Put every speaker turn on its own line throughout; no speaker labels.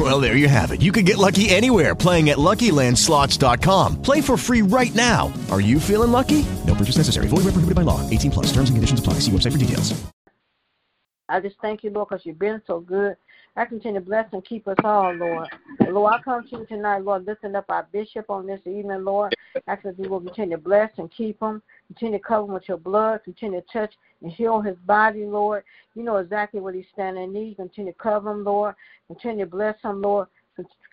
Well, there you have it. You can get lucky anywhere playing at LuckyLandSlots.com. Play for free right now. Are you feeling lucky? No purchase necessary. Void where prohibited by law. 18 plus. Terms and conditions apply. See website for details.
I just thank you, Lord, because you've been so good. I continue to bless and keep us all, Lord. Lord, I come to you tonight, Lord, lifting up our bishop on this evening, Lord. Asking that you will continue to bless and keep him. Continue to cover him with your blood. Continue to touch and heal his body, Lord. You know exactly what he's standing in need. Continue to cover him, Lord. Continue to bless him, Lord.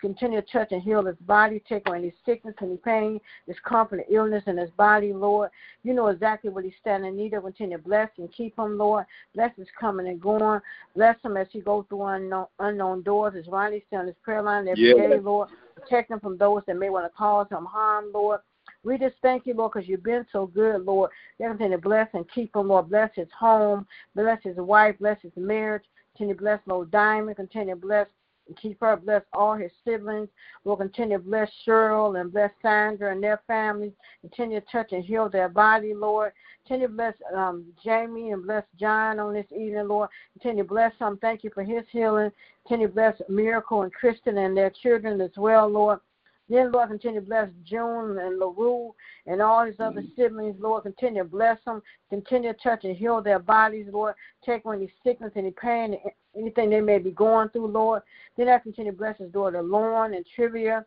Continue to touch and heal his body, take away any sickness, any pain, discomfort, illness in his body, Lord. You know exactly what he's standing in need of. Continue to bless and keep him, Lord. Bless his coming and going. Bless him as he goes through unknown, unknown doors. As Ronnie's still on his prayer line every
Yeah.
day, Lord. Protect him from those that may want to cause him harm, Lord. We just thank you, Lord, because you've been so good, Lord. Continue to bless and keep him, Lord. Bless his home. Bless his wife. Bless his marriage. Continue to bless Lord Diamond. Continue to bless and keep her, bless all his siblings. We'll continue to bless Cheryl and bless Sandra and their families. Continue to touch and heal their body, Lord. Continue to bless um, Jamie and bless John on this evening, Lord. Continue to bless them. Thank you for his healing. Continue to bless Miracle and Kristen and their children as well, Lord. Then, Lord, continue to bless June and LaRue and all his other mm-hmm. siblings, Lord. Continue to bless them. Continue to touch and heal their bodies, Lord. Take away any sickness, any pain, anything they may be going through, Lord. Then I continue to bless his daughter, Lauren and Trivia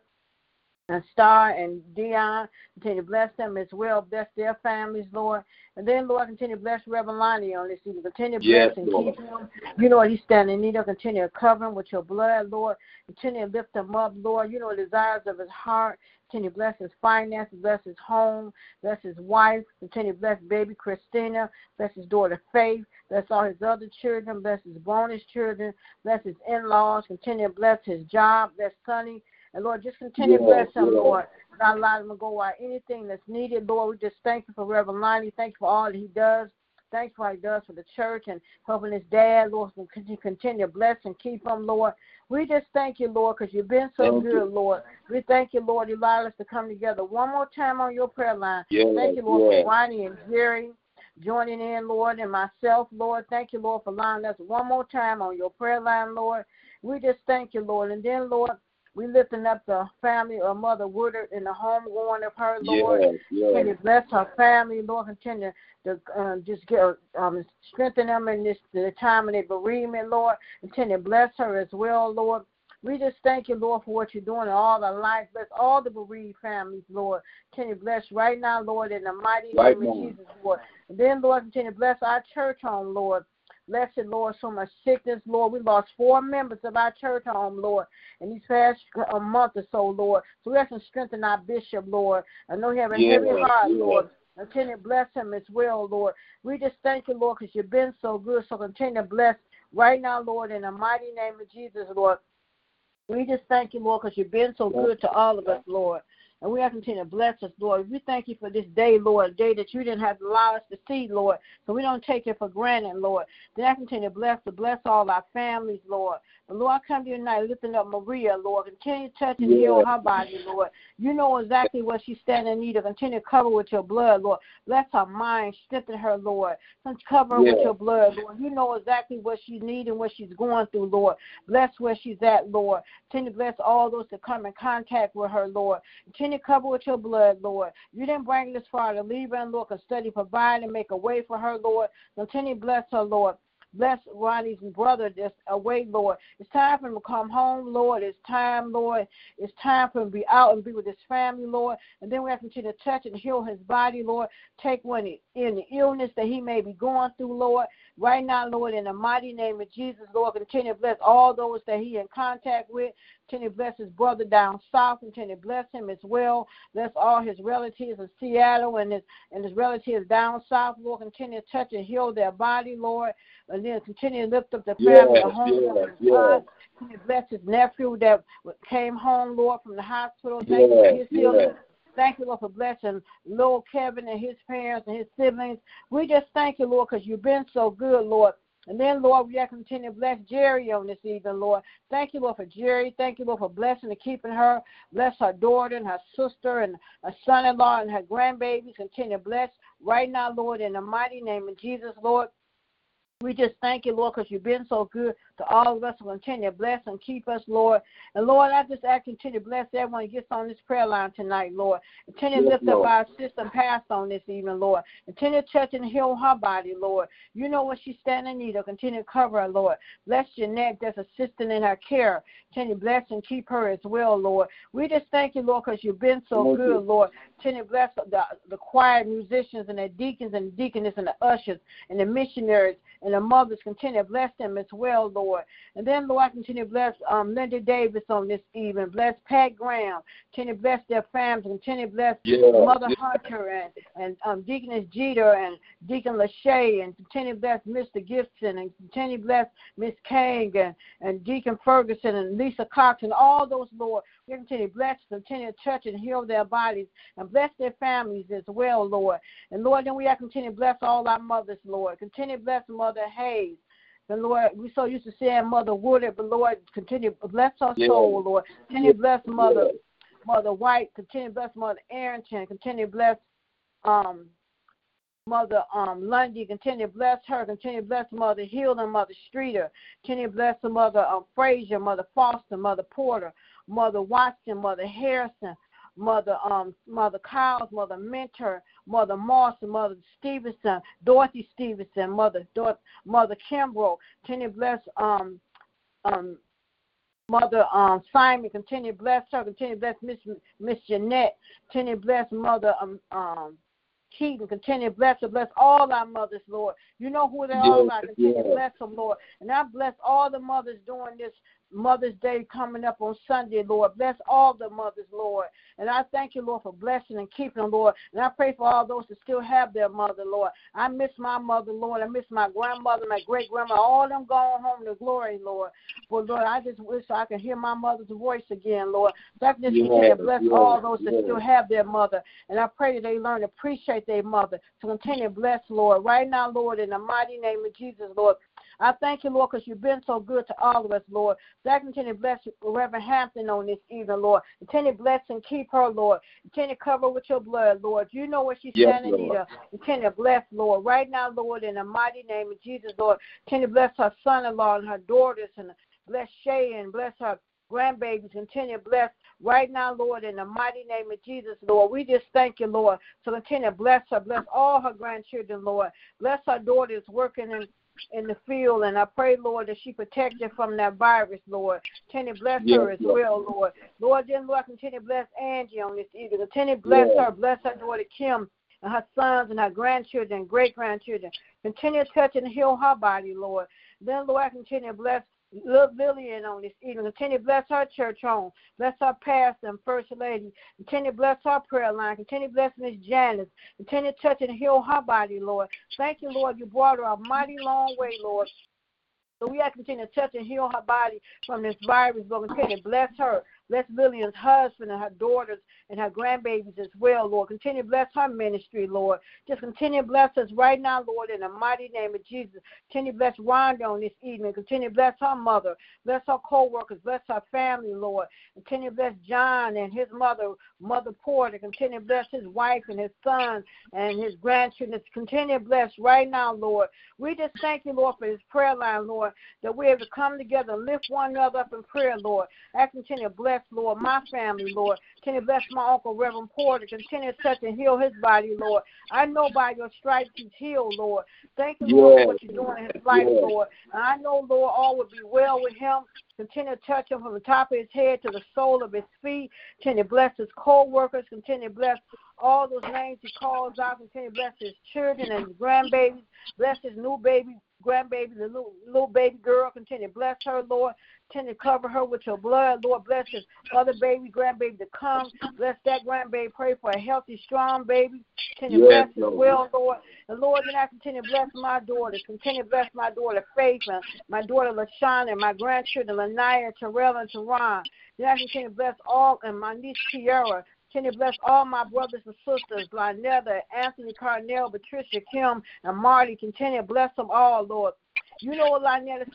and Star and Dion. Continue to bless them as well. Bless their families, Lord. And then, Lord, continue to bless Reverend Lonnie on this evening. Continue to
Yes,
bless and
Lord.
keep him. You know what he's standing in need of. Continue to cover him with your blood, Lord. Continue to lift him up, Lord. You know the desires of his heart. Continue to bless his finances, bless his home, bless his wife. Continue to bless baby Christina, bless his daughter Faith, bless all his other children, bless his bonus children, bless his in-laws. Continue to bless his job, bless Sonny. And Lord, just continue to bless him. Lord. Not allow him to go out. Anything that's needed, Lord, we just thank you for Reverend Lonnie. Thank you for all that he does. Thanks for what he does for the church and helping his dad, Lord, and continue, continue to bless and keep him, Lord. We just thank you, Lord, because you've been so
Thank
good,
you.
Lord. We thank you, Lord, you allowed us to come together one more time on your prayer line.
Yes,
thank you, Lord,
yes.
for Ronnie and Jerry joining in, Lord, and myself, Lord. Thank you, Lord, for allowing us one more time on your prayer line, Lord. We just thank you, Lord. And then, Lord, we lifting up the family of Mother Woodard and the home going of her, Lord.
Yes, yes.
Continue to bless her family, Lord. Continue to uh, just get um, strengthen them in this the time of their bereavement, Lord. Continue to bless her as well, Lord. We just thank you, Lord, for what you're doing in all our lives. Bless all the bereaved families, Lord. Can you bless right now, Lord, in the mighty
Right
name of. Jesus, Lord. And then, Lord, continue to bless our church home, Lord. Bless it, Lord, so much sickness, Lord. We lost four members of our church home, Lord, in these past a month or so, Lord. So we have to strengthen our bishop, Lord. I know he have a
Yes,
heavy heart,
yes.
Lord. Continue to bless him as well, Lord. We just thank you, Lord, because you've been so good. So continue to bless right now, Lord, in the mighty name of Jesus, Lord. We just thank you, Lord, because you've been so good to all of us, Lord. And we have to continue to bless us, Lord. We thank you for this day, Lord, a day that you didn't have to allow us to see, Lord. So we don't take it for granted, Lord. Then I continue to bless to bless all our families, Lord. But Lord, I come to you tonight lifting up Maria, Lord. Continue to touch and heal her body, Lord. You know exactly what she's standing in need of. Continue to cover with your blood, Lord. Bless her mind, strengthen her, Lord. Cover her with your blood, Lord. You know exactly what she needs and what she's going through, Lord. Bless where she's at, Lord. Continue to bless all those that come in contact with her, Lord. Continue cover with your blood, Lord. You didn't bring this far to leave her Lord, and study, provide, and make a way for her, Lord. Continue to bless her, Lord. Bless Ronnie's brother that's away, Lord. It's time for him to come home, Lord. It's time, Lord. It's time for him to be out and be with his family, Lord. And then we have to continue to touch and heal his body, Lord. Take one in the illness that he may be going through, Lord. Right now, Lord, in the mighty name of Jesus, Lord, continue to bless all those that he in contact with. Continue to bless his brother down south. And continue to bless him as well. Bless all his relatives in Seattle and his and his relatives down south. Lord, continue to touch and heal their body, Lord. And then continue to lift up the family,
Yes,
the home,
yes, yes.
son. Continue to bless his nephew that came home, Lord, from the hospital. Thank you for
Yes,
his healing.
yes.
Thank you, Lord, for blessing Lord Kevin and his parents and his siblings. We just thank you, Lord, because you've been so good, Lord. And then, Lord, we are continue to bless Jerry on this evening, Lord. Thank you, Lord, for Jerry. Thank you, Lord, for blessing and keeping her. Bless her daughter and her sister and her son in law and her grandbabies. Continue to bless right now, Lord, in the mighty name of Jesus, Lord. We just thank you, Lord, because you've been so good to all of us. Continue to bless and keep us, Lord. And Lord, I just ask continue to bless everyone who gets on this prayer line tonight, Lord. Continue to lift up our sister past on this evening, Lord. Continue to touch and heal her body, Lord. You know what she's standing in need of. Continue to cover her, Lord. Bless Jeanette that's assisting in her care. Continue to bless and keep her as well, Lord. We just thank you, Lord, because you've been so thank good, you. Lord. Continue to bless the, the choir musicians and the deacons and the deaconess and the ushers and the missionaries and the mothers. Continue to bless them as well, Lord. And then, Lord, I continue to bless um, Linda Davis on this evening. Bless Pat Graham. Continue to bless their families. Continue to bless yeah, Mother yeah. Hunter and, and um, Deaconess Jeter and Deacon Lachey. And continue to bless Mr. Gibson. And continue to bless Miss King and, and Deacon Ferguson and Lisa Cox and all those, Lord. Continue to bless, continue to touch and heal their bodies and bless their families as well, Lord. And Lord, then we have continue to bless all our mothers, Lord. Continue to bless Mother Hayes. And Lord, we so used to saying Mother Woodard, but Lord, continue to bless her yeah. soul, Lord. Continue to bless Mother yeah. Mother White. Continue to bless Mother Arrington. Continue to bless um Mother um, Lundy, continue to bless her. Continue to bless Mother Hill and Mother Streeter. Continue to bless the Mother um, Frazier, Mother Foster, Mother Porter, Mother Watson, Mother Harrison, Mother um Mother Kyles, Mother Mentor, Mother Moss, Mother Stevenson, Dorothy Stevenson, Mother Dor- Mother Kimbrough. Continue bless um um Mother um, Simon, continue bless her. Continue bless Miss Miss Jeanette. Continue bless Mother um, um, Keaton. Continue bless her. Bless all our mothers, Lord. You know who they yes, all are. Continue yes. bless them, Lord. And I bless all the mothers doing this Mother's Day coming up on Sunday, Lord. Bless all the mothers, Lord. And I thank you, Lord, for blessing and keeping them, Lord. And I pray for all those that still have their mother, Lord. I miss my mother, Lord. I miss my grandmother, my great grandma, all them going home to glory, Lord. But Lord, I just wish I could hear my mother's voice again, Lord. So I can just to bless all those that still have their mother. And I pray that they learn to appreciate their mother. To continue to bless, Lord. Right now, Lord, in the mighty name of Jesus, Lord. I thank you, Lord, because you've been so good to all of us, Lord. I continue to bless Reverend Hampton on this evening, Lord. Continue to bless and keep her, Lord. Continue to cover with your blood, Lord. You know what she's yes, standing in need. Continue to bless, Lord. Right now, Lord, in the mighty name of Jesus, Lord. Continue to bless her son-in-law and her daughters and bless Shay and bless her grandbabies. Continue to bless right now, Lord, in the mighty name of Jesus, Lord. We just thank you, Lord. So continue to bless her, bless all her grandchildren, Lord. Bless her daughters working in in the field. And I pray, Lord, that she protect her from that virus, Lord. Continue bless yes, her as Lord. well, Lord. Lord, then, Lord, continue to bless Angie on this evening. Continue bless yes. her, bless her daughter Kim and her sons and her grandchildren and great grandchildren. Continue to touch and heal her body, Lord. Then, Lord, continue to bless Little Lillian on this evening. Continue to bless her church home. Bless her pastor and first lady. Continue to bless her prayer line. Continue to bless Miss Janice. Continue to touch and heal her body, Lord. Thank you, Lord. You brought her a mighty long way, Lord. So we have to continue to touch and heal her body from this virus, Lord. Continue to bless her. Bless Lillian's husband and her daughters and her grandbabies as well, Lord. Continue to bless her ministry, Lord. Just continue to bless us right now, Lord, in the mighty name of Jesus. Continue to bless Rhonda on this evening. Continue to bless her mother. Bless her co-workers. Bless her family, Lord. Continue to bless John and his mother, Mother Porter. Continue to bless his wife and his son and his grandchildren. Continue to bless right now, Lord. We just thank you, Lord, for this prayer line, Lord, that we're able to come together and lift one another up in prayer, Lord. I continue to bless, Lord, my family, Lord. Can you bless my uncle, Reverend Porter? Continue to touch and heal his body, Lord. I know by your stripes he's healed, Lord. Thank you, Lord, for what you're doing in his life, Lord. And I know, Lord, all will be well with him. Continue to touch him from the top of his head to the sole of his feet. Continue to bless his co-workers. Continue to bless all those names he calls out. Continue to bless his children and his grandbabies. Bless his new baby grandbaby, the little, little baby girl. Continue to bless her, Lord. Continue to cover her with your blood. Lord, bless his other baby, grandbaby to come. Bless that grandbaby. Pray for a healthy, strong baby. Continue yes, bless as well, Lord. And Lord, then I continue to bless my daughter. Continue to bless my daughter Faith and my daughter LaShawna and my grandchildren Lanaya, Terrell, and Teron. Then I continue to bless all and my niece Tiara. Continue to bless all my brothers and sisters, Lynetta, Anthony Carnell, Patricia, Kim, and Marty. Continue to bless them all, Lord. You know Lynetta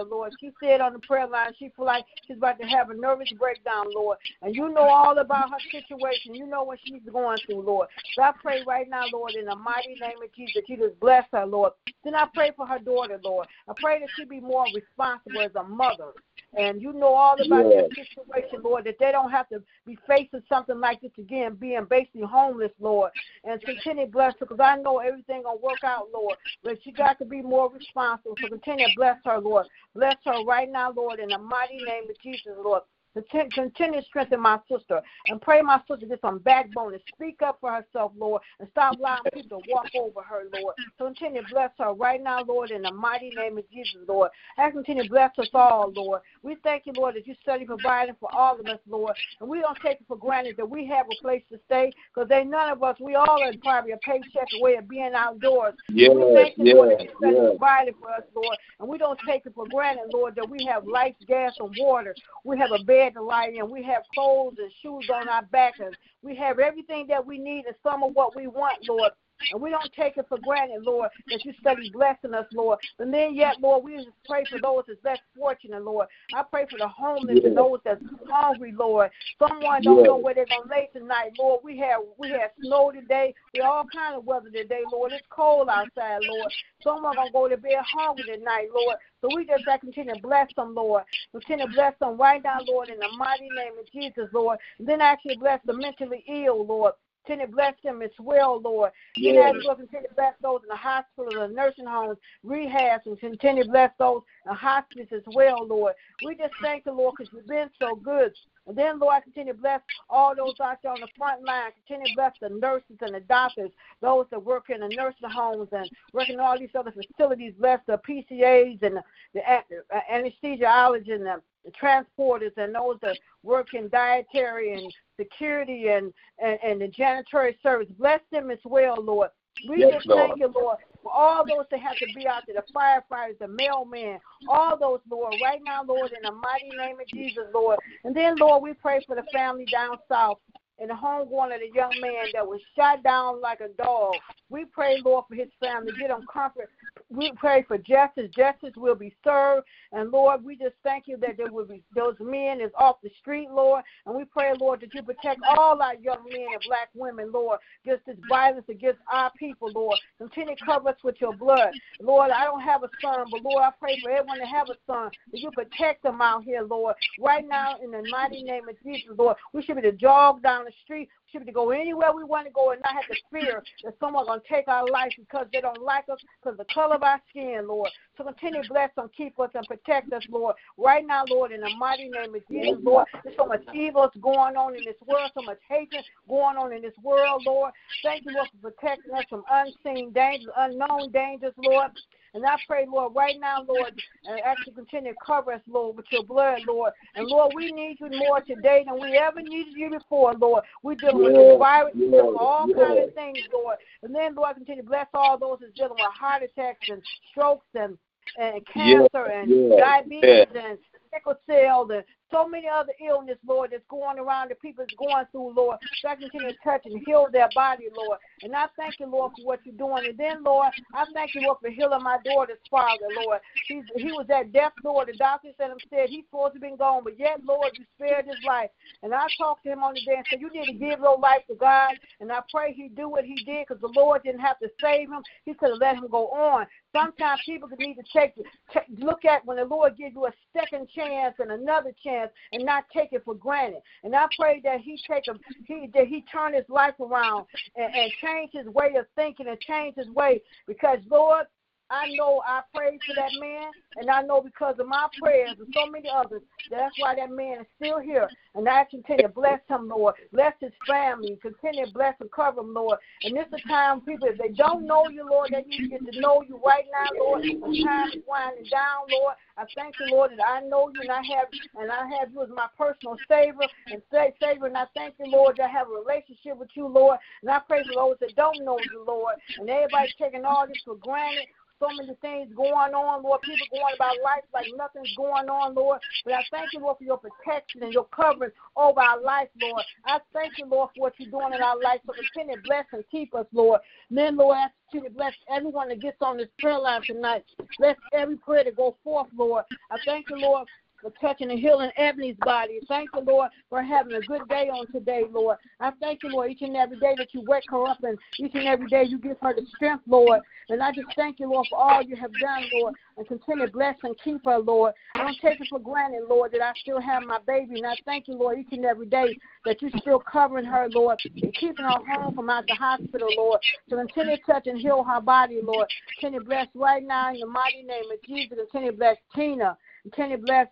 of, Lord. She said on the prayer line she feel like she's about to have a nervous breakdown, Lord. And you know all about her situation. You know what she's going through, Lord. So I pray right now, Lord, in the mighty name of Jesus, you just bless her, Lord. Then I pray for her daughter, Lord. I pray that she be more responsible as a mother. And you know all about yeah. that situation, Lord, that they don't have to be facing something like this again, being basically homeless, Lord. And continue to bless her because I know everything going to work out, Lord. But she got to be more responsible. So continue to bless her, Lord. Bless her right now, Lord, in the mighty name of Jesus, Lord. Continue to strengthen my sister and pray my sister get some backbone and speak up for herself, Lord, and stop allowing people to walk over her, Lord. So continue to bless her right now, Lord, in the mighty name of Jesus, Lord. And continue to bless us all, Lord. We thank you, Lord, that you study providing for all of us, Lord. And we don't take it for granted that we have a place to stay because they none of us, we all are probably a paycheck away of being outdoors.
Yes,
we thank you,
yes,
Lord, that you study
yes.
providing for us, Lord. And we don't take it for granted, Lord, that we have lights, gas, and water. We have a bed to lie in. We have clothes and shoes on our back. And we have everything that we need and some of what we want, Lord. And we don't take it for granted, Lord, that you study blessing us, Lord. And then yet, Lord, we just pray for those that's less fortunate, Lord. I pray for the homeless and those that's hungry, Lord. Someone don't know where they're gonna lay tonight, Lord. We have we have snow today. We all kind of weather today, Lord. It's cold outside, Lord. Someone gonna go to bed hungry tonight, Lord. So we just to continue to bless them, Lord. Continue to bless them right now, Lord, in the mighty name of Jesus, Lord. And then actually bless the mentally ill, Lord. Continue to bless them as well, Lord. Yes. And as well, continue to bless those in the hospitals, the nursing homes, rehabs, and continue to bless those in hospice as well, Lord. We just thank the Lord, because you've been so good. And then, Lord, I continue to bless all those out there on the front line. Continue to bless the nurses and the doctors, those that work in the nursing homes and work in all these other facilities. Bless the PCAs and the, uh, the anesthesiologists and the transporters and those that work in dietary and security and, and, and the janitorial service. Bless them as well, Lord. We yes, just Lord. thank you, Lord, for all those that have to be out there, the firefighters, the mailmen, all those, Lord, right now, Lord, in the mighty name of Jesus, Lord. And then, Lord, we pray for the family down south and the homegoing of the young man that was shot down like a dog. We pray, Lord, for his family. Get him comfort. We pray for justice. Justice will be served. And Lord, we just thank you that there will be those men is off the street, Lord. And we pray, Lord, that you protect all our young men and black women, Lord, against this violence against our people, Lord. Continue to cover us with your blood. Lord, I don't have a son, but Lord, I pray for everyone to have a son, that you protect them out here, Lord. Right now, in the mighty name of Jesus, Lord, we should be to jog down the street We should be to go anywhere we want to go and not have to fear that someone's going to take our life because they don't like us because of the color of our skin, Lord. So continue to bless them, keep us, and protect us, Lord. Right now, Lord, in the mighty name of Jesus, Lord, there's so much evil going on in this world, so much hatred going on in this world, Lord. Thank you, Lord, for protecting us from unseen dangers, unknown dangers, Lord. And I pray, Lord, right now, Lord, and actually continue to cover us, Lord, with your blood, Lord. And Lord, we need you more today than we ever needed you before, Lord. We dealing with this virus, we dealing with all kinds of things, Lord. And then, Lord, continue to bless all those that's dealing with heart attacks and strokes and and cancer and diabetes and sickle cell and so many other illness, Lord, that's going around that people is going through, Lord. So I continue to touch and heal their body, Lord. And I thank you, Lord, for what you're doing. And then, Lord, I thank you, Lord, for healing my daughter's father, Lord. He's, he was at death, Lord. The doctor said him said he's supposed to be gone, but yet, Lord, you spared his life. And I talked to him on the day and said, you need to give your life to God. And I pray he do what he did because the Lord didn't have to save him. He could have let him go on. Sometimes people need to take, take look at when the Lord gives you a second chance and another chance and not take it for granted. And I pray that he take a he that he turn his life around and, and change his way of thinking and change his way because Lord, I know I prayed for that man, and I know because of my prayers and so many others, that's why that man is still here. And I continue to bless him, Lord. Bless his family. Continue to bless and cover him, Lord. And this is a time, people, if they don't know you, Lord, they need to get to know you right now, Lord. The time is winding down, Lord. I thank you, Lord, that I know you and I have and I have you as my personal savior and savior. And I thank you, Lord, that I have a relationship with you, Lord. And I pray for those that don't know you, Lord. And everybody's taking all this for granted. So many things going on, Lord. People going about life like nothing's going on, Lord. But I thank you, Lord, for your protection and your covering over our life, Lord. I thank you, Lord, for what you're doing in our life. So continue to bless and keep us, Lord. And then, Lord, I ask you to bless everyone that gets on this prayer line tonight. Bless every prayer to go forth, Lord. I thank you, Lord, for touching and healing Ebony's body. Thank you, Lord, for having a good day on today, Lord. I thank you, Lord, each and every day that you wake her up and each and every day you give her the strength, Lord. And I just thank you, Lord, for all you have done, Lord, and continue to bless and keep her, Lord. I don't take it for granted, Lord, that I still have my baby. And I thank you, Lord, each and every day that you're still covering her, Lord, and keeping her home from out the hospital, Lord. So continue to touch and heal her body, Lord. Continue to bless right now in the mighty name of Jesus. Continue to bless Tina. Continue to bless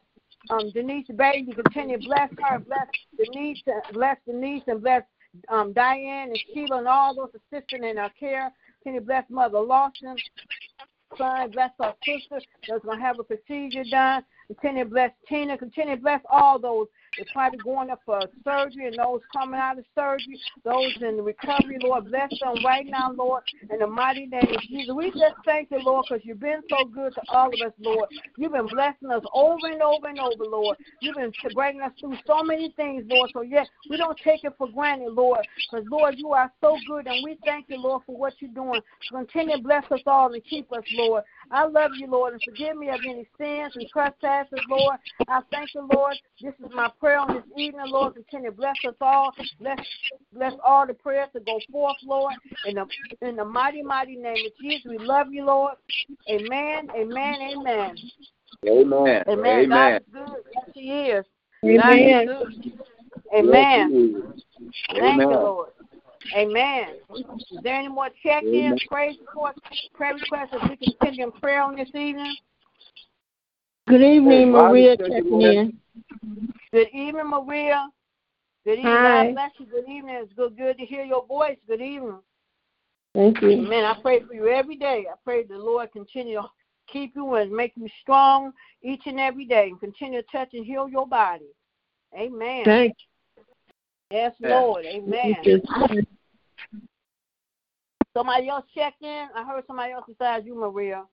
um, Denise Baby, continue to bless her, bless Denise, bless Denise, and bless um, Diane and Sheila and all those assisting in our care. Continue to bless Mother Lawson, son, bless our sister that's going to have a procedure done. Continue to bless Tina. Continue to bless all those that's probably going up for surgery and those coming out of surgery, those in recovery, Lord. Bless them right now, Lord, in the mighty name of Jesus. We just thank you, Lord, because you've been so good to all of us, Lord. You've been blessing us over and over and over, Lord. You've been bringing us through so many things, Lord. So, yes, we don't take it for granted, Lord, because, Lord, you are so good, and we thank you, Lord, for what you're doing. Continue to bless us all and keep us, Lord. I love you, Lord, and forgive me of any sins and trespasses, Lord. I thank you, Lord. This is my prayer on this evening, Lord. Continue to bless us all. Bless, bless all the prayers to go forth, Lord. In the in the mighty, mighty name of Jesus, we love you, Lord. Amen. Amen. Amen.
Amen.
Amen.
Amen.
God is good. Yes, He is.
Amen.
God is good. Amen. Thank
Amen.
you, Lord. Amen. Is there any more check-ins, praise reports, prayer requests as we continue in prayer on this evening?
Good evening, Maria
said
checking in.
Good evening, Maria. Good evening.
Hi.
God bless you. Good evening. It's good, good to hear your voice. Good evening.
Thank you.
Amen. I pray for you every day. I pray the Lord continue to keep you and make you strong each and every day and continue to touch and heal your body. Amen.
Thank
you.
Yes,
Lord. Amen.
You.
Somebody else checked in? I heard somebody else besides you, Maria.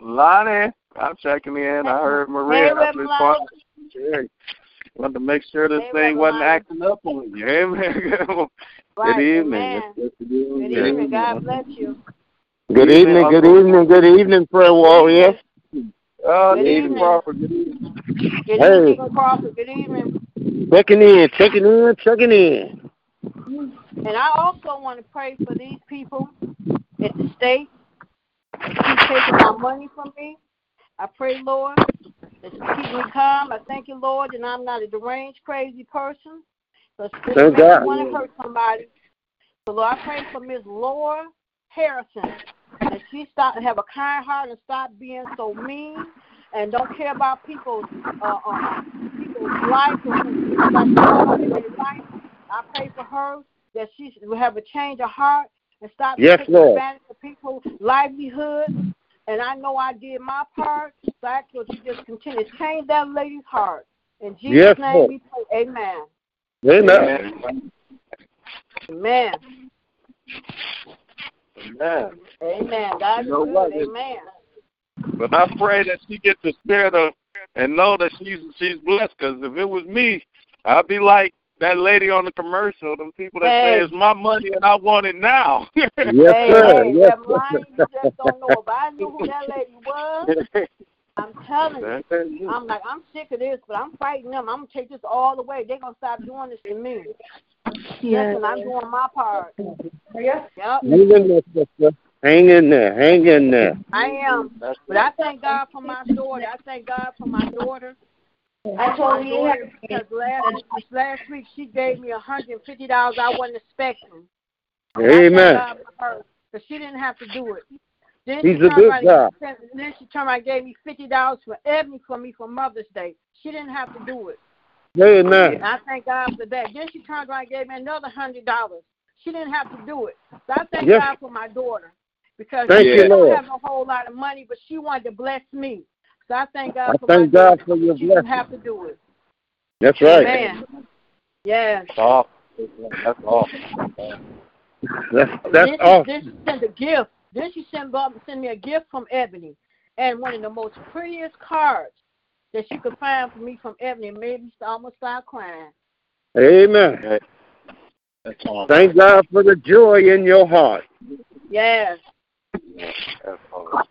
Lonnie, I'm checking in. I heard Maria.
Hey,
I'm
Reverend
responding. Hey, Wanted to make sure this
Hey,
thing
Reverend
wasn't
Lonnie.
acting up on you. Amen.
Right.
Good evening.
Amen.
Good to be
Good evening. God bless you.
Good evening, good evening, good evening, prayer warrior.
Oh,
Good evening.
Crawford. Good evening.
Good
Hey.
evening, Deacon Crawford. Good evening.
Checking in, checking in, checking in.
And I also want to pray for these people at the state who taking my money from me. I pray, Lord, that you keep me calm. I thank you, Lord, that I'm not a deranged, crazy person. So this
Thank God.
want to hurt somebody. So Lord, I pray for Miss Laura Harrison that she stop have a kind heart and stop being so mean and don't care about people's uh, uh, people's life or people's life. I pray for her that she will have a change of heart and stop
Yes,
taking
Lord.
advantage of people's livelihood. And I know I did my part, so I ask you to just continue to change that lady's heart. In Jesus'
Yes,
name
Lord.
we pray. Amen.
Amen.
Amen.
Amen.
Amen. God is
You know
good. Amen.
But I pray that she get the spirit of and know that she's she's blessed. Because if it was me, I'd be like that lady on the commercial. Them people that
Hey.
say it's my money and I want it now.
Yes,
hey,
sir.
hey,
Yes,
that line you just don't know. If I knew who that lady was, I'm telling you. I'm like, I'm sick of this, but I'm fighting them. I'm gonna take this all the way. They're gonna stop doing this to me. Yes, and I'm doing my part. Yes. Yep,
Hang in there, sister. Hang in there. Hang in there.
I am. But I thank God for my daughter. I thank God for my daughter. I told you because last last week she gave me a hundred and fifty dollars I wasn't expecting. And I thank
Amen.
God her, because she didn't have to do it. Then
He's
she
a good
around
God.
then she turned around and gave me fifty dollars for Ebony for me for Mother's Day. She didn't have to do it.
Amen.
And I thank God for that. Then she turned around and gave me another hundred dollars. She didn't have to do it. So I thank
Yes.
God for my daughter. Because
Thank
she
you,
don't
Lord.
have a whole lot of money, but she wanted to bless me. So I thank God
I
for
thank God
daughter.
for your
she didn't have to do it.
That's right.
Amen. Yes. Oh.
That's awesome. That's awesome.
That's that's
then,
awesome.
Then she sent a gift. Then she sent Bob sent me a gift from Ebony, and one of the most prettiest cards that she could find for me from Ebony made me almost start crying.
Amen.
That's awesome.
Thank God for the joy in your heart.
Yes.
That's awesome.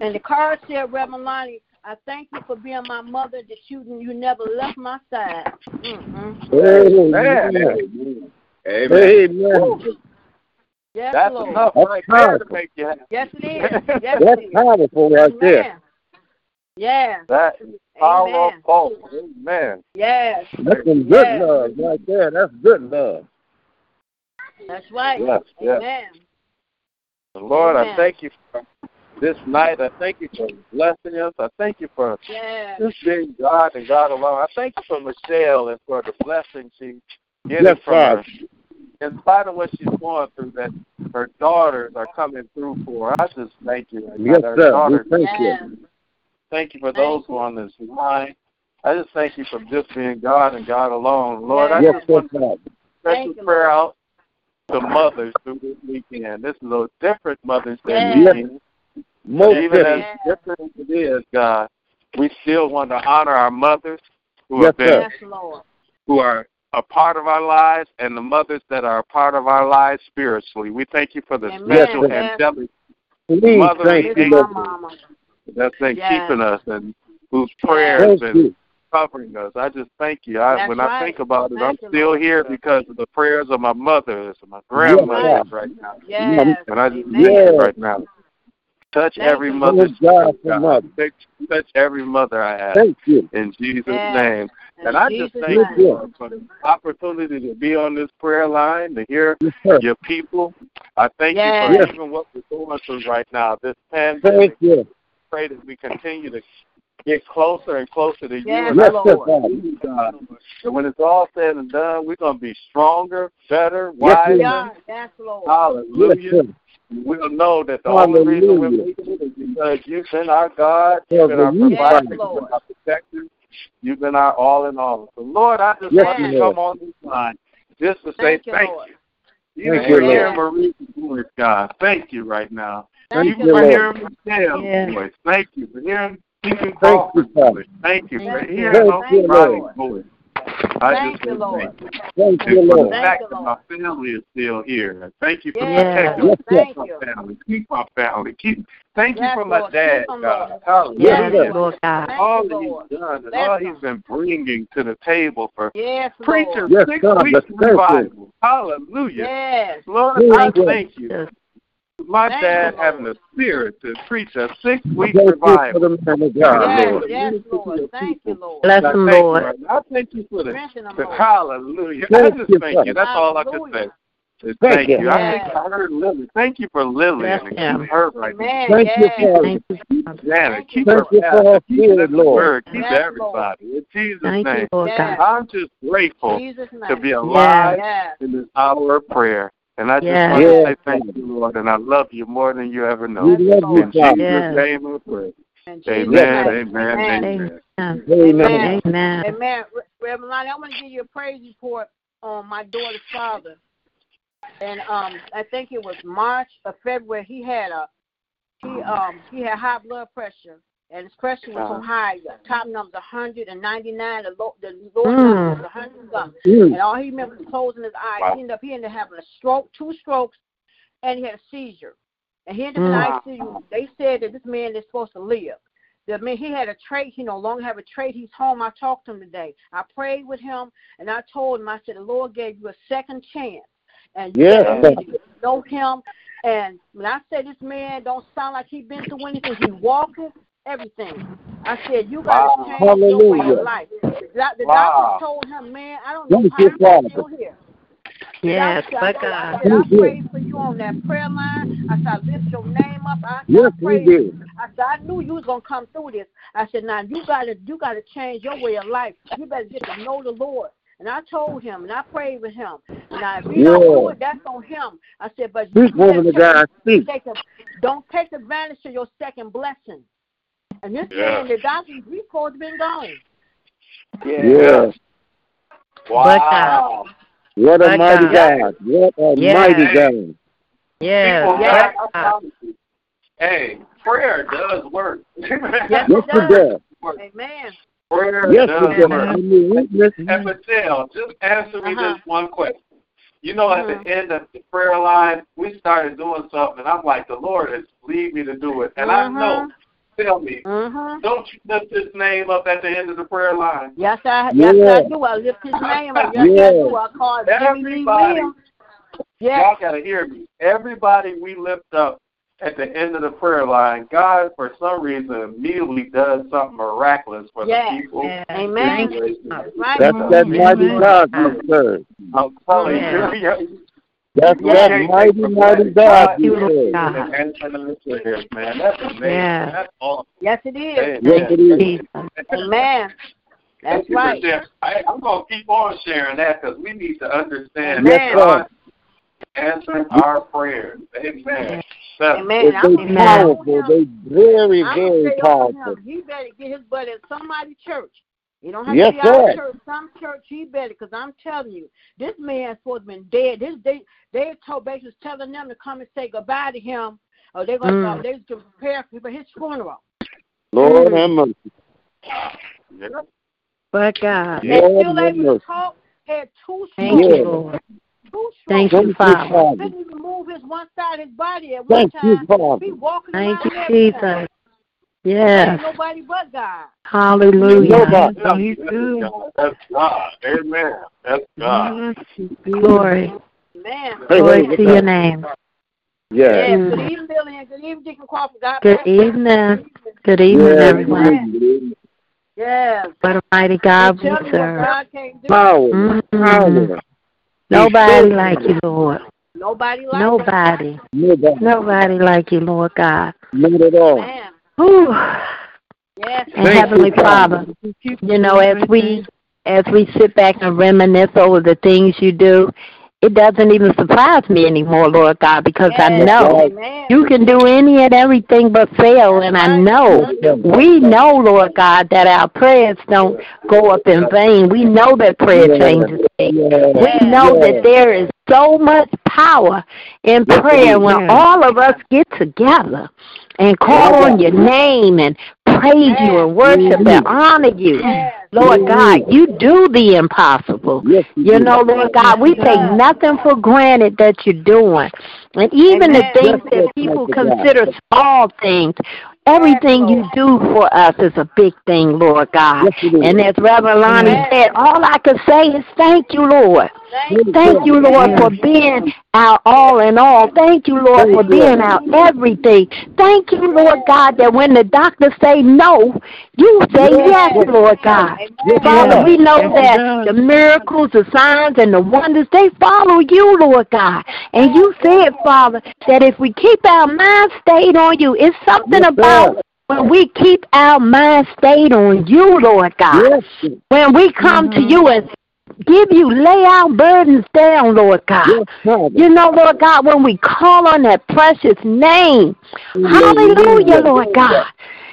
And the card said, Reverend Lonnie, I thank you for being my mother, that you you never left my side. Mm-hmm.
Amen.
Amen.
Amen.
Yes,
That's
Lord.
enough
That's
right there to make you happy.
Yes, it is. Yes,
That's
it is.
powerful right there.
Amen. Yeah.
That is
Amen.
powerful. Amen.
Yes.
That's some good
Yes.
love right there. That's good love.
That's right.
Yes, yes. Lord,
Amen.
I thank you for this night. I thank you for blessing us. I thank you for
Yes.
just being God and God alone. I thank you for Michelle and for the blessing she getting
Yes,
from
Father.
her. In spite of what she's going through, that her daughters are coming through for her. I just thank you. right
Yes,
her
sir. We
daughters
thank
Yes.
you.
Thank you for
Thank
those
you.
who are on this line. I just thank you for just being God and God alone. Lord, I
Yes,
just
sir,
want to
Father.
special
Thank you,
prayer
Lord.
out to mothers through this weekend. This is a different Mother's Day
Yes.
weekend.
Most
Even as
Yes.
different as it is, God, we still want to honor our mothers who
Yes,
have been.
Yes, Lord.
who are a part of our lives and the mothers that are a part of our lives spiritually. We thank you for the
Amen.
special
Yes.
angelic
Please
Mother,
thank
This
you,
is my
Lord.
mama.
that's been
Yes.
keeping us and whose prayers
Thank
and
you.
covering us. I just thank you. I,
That's
when
right.
I think about it,
Thank
I'm still
Lord.
here because of the prayers of my mothers and my grandmothers right now.
Yes.
And I just thank you
Yes.
right now. Touch
Thank
every
you,
Lord.
mother's
God
God.
mother.
Touch, touch every mother I have.
Thank you.
In Jesus'
Yes.
name.
In
And I just thank
name.
you for the opportunity to be on this prayer line, to hear
Yes,
your people. I thank
Yes.
you for
Yes.
even what we're going through right now, this pandemic.
Thank you.
Pray that we continue to get closer and closer to you.
Yes,
And
Yes,
Lord.
Father.
God, that when it's all said and done, we're going to be stronger, better,
Yes,
wiser.
Yeah. Yes, Lord.
Yes,
Hallelujah.
Sir.
We'll know that the only reason we're
Hallelujah.
making it is because you've been our God, you've been our provider,
Lord.
you've been our protector, you've been our all in all. So, Lord, I just
Yes,
want to come on this line just to say
Thank you,
thank
Lord.
you. Even
Thank you,
for
Lord.
hearing Marie's voice, God, thank you right now.
Thank
Even
you,
for
Lord.
hearing Michelle's
Yes.
voice, thank you. For hearing Stephen
Thank you,
Crawford's
Father.
voice, thank you. For
Thank you.
hearing
Thank you,
Lord.
voice. I
Thank
just
you,
say
Lord.
thank you.
Thank
for the
Lord.
Thank
fact
you,
that
Lord.
my family is still here. Thank you for
Yes,
protecting
Yes.
Thank
my
you.
family. Keep my family. Keep. Thank
Yes,
you for my
Lord.
dad,
Keep 'em,
God.
Lord.
Hallelujah.
Yes,
Yes,
Lord God.
All
you,
that he's done and
Bless
all he's been bringing to the table for
Yes,
preachers,
Yes,
six
God,
weeks
that's
revival. Hallelujah.
Yes.
Lord,
Thank
I thank you. My
Thank
dad
you,
having the spirit to preach a six week
Thank you for
revival.
the man of God,
Yes,
Lord.
yes, Lord. Thank you, Lord.
Bless him, Lord.
I thank you for the,
Strengthen them,
the hallelujah.
Thank
I just
you,
thank you. That's all I can say.
Thank
Thank
you.
you. I
Yes.
think I heard Lily. Thank you for Lily
Bless
and keep her right now.
Amen.
Thank you,
yes.
Father.
You, Father.
Janet,
Thank
keep her
Thank you for
pastor,
her
keep
spirit,
Mrs.
Lord.
Bird, keep
Yes,
everybody. In Jesus'
Thank
name.
you, Lord
Yes.
God.
I'm just grateful to be alive
Yes.
in this hour of prayer. And I just
Yes.
want to
Yes.
say thank you, Lord, and I love you more than you ever know.
We love you,
In Jesus'
Father.
Yes.
name I pray.
In
Amen, amen,
Amen.
amen.
Amen.
Amen.
Amen.
Amen. Reverend Lonnie, I want to give you a praise report on my daughter's father. And um, I think it was March or February. He had a he um he had high blood pressure, and his pressure was so
Uh-huh.
high. Top number was 199. The low the lower
Mm.
number was 100 something.
Mm.
And all he remembered was closing his eyes.
Wow.
He ended up he ended up having a stroke, two strokes, and he had a seizure. And he ended up
Mm.
in ICU. They said that this man is supposed to live. The man he had a trait. He no longer have a trait. He's home. I talked to him today. I prayed with him, and I told him. I said the Lord gave you a second chance, and you gotta
sir.
know him. And when I say this man don't sound like he been through anything, he walking everything. I said you got to
Wow.
change your way
Hallelujah.
of life. The, doc- the
Wow.
doctor told him, man, I don't know how
you,
you're
Father.
still here.
Yes,
I,
but
I,
God.
I said, I prayed for you on that prayer line. I said, I lift your name up. I, said,
Yes,
I
we
prayed.
did.
I said, I knew you was gonna come through this. I said, now you gotta you gotta change your way of life. You better get to know the Lord. And I told him, and I prayed with him. Now, if he don't do
Yeah.
it, that's on him. I said, but you
Speak, woman of God, speak.
take, take a, don't take advantage of your second blessing. And this
Yeah.
man, the doctor's report been gone.
Yeah.
Wow.
What a
My
mighty
God.
God. What a
Yes.
mighty God.
Yeah.
People,
Yes.
I. Hey, prayer does work.
Yes,
Yes,
it
it
does.
does.
Amen.
prayer
Yes,
does
it
work.
I'm a witness.
And Michelle, just answer me
Uh-huh.
this one question. You know, at
Mhm.
the end of the prayer line, we started doing something, and I'm like, the Lord has lead me to do it. And I know, tell me,
Mhm.
don't you lift his name up at the end of the prayer line?
Yes, I yes
Yeah.
I do. I lift his name. up. Yes, I do. I call it Jimmy Lee
Everybody,
Yes.
y'all got to hear me. Everybody we lift up at the end of the prayer line, God, for some reason, immediately does something miraculous for
Yes.
the people.
Yes.
Amen.
situations.
That's.
That's that mighty God you serve.
I'm telling you.
That's
You
that mighty, mighty
granted.
God you
Lord. God.
And answering the prayers, man. That's amazing.
Yeah.
That's awesome.
Yes, it is.
Amen.
Yes, it is.
Amen. That's
Thank
right.
I, I'm going to keep on sharing that because we need to understand
Amen.
that God answering our prayers. Amen. That's-
Amen.
If
I'm
they
gonna
powerful,
tell
they very,
I'm
very
gonna
powerful.
he better get his butt in somebody's church. You don't have
Yes,
to be our
sir.
church. Some church he better, because I'm telling you, this man's supposed to been dead. This they they told basically was telling them to come and say goodbye to him, or they're gonna
Mm.
uh, they was gonna prepare for his funeral.
Lord have mercy.
yeah.
But God.
Yeah.
and
Lord
still
have
able to talk. Had two
Thank
strokes.
you, Lord.
Two
Thank
strokes.
you,
Thank you,
Father.
Father.
Couldn't even move his one side of his body at one
Thank you. Father.
He walking
Thank you,
and everything.
Jesus. Yes.
Ain't nobody but God.
Hallelujah.
Nobody.
Oh, he's good.
That's God. Amen. That's God.
Glory.
Man.
Glory
hey,
to your name.
Yeah.
Yes.
Mm.
Good evening, Billy, and good evening, Deacon Crawford. God
Good evening. Good evening,
Yeah.
everyone.
Yes.
What a mighty God we
Tell
serve.
God can't do.
Power.
Mhm.
Power.
Nobody like you, Lord.
Nobody like
Nobody.
Nobody.
Nobody like you, Lord God.
Not at all.
Man.
Whew.
Yes.
And
Thank
Heavenly
you, Father.
Father, you know, as we as we sit back and reminisce over the things you do, it doesn't even surprise me anymore, Lord God, because I know
Amen.
you can do any and everything but fail, and I know we know, Lord God, that our prayers don't go up in vain. We know that prayer changes things. We know that there is so much power in
Yes,
prayer when all of us get together and call on your name and praise you and worship and honor you. Lord. God, you do the impossible. You know, Lord God, we take nothing for granted that you're doing. And even the things that people consider small things, everything you do for us is a big thing, Lord God.
Yes, it is.
And as Reverend Lonnie said, all I can say is thank you, Lord.
Thank you.
Lord, for being our all in all. Thank you, Lord, for being our everything. Thank you, Lord God, that when the doctors say no, you say
Yes.
yes, Lord God. Father, we know that the miracles, the signs, and the wonders, they follow you, Lord God. And you said, Father, that if we keep our mind stayed on you, it's something about when we keep our mind stayed on you, Lord God.
Yes.
When we come to you and give you, lay our burdens down, Lord God.
Yes,
You know, Lord God, when we call on that precious name, hallelujah, Lord God.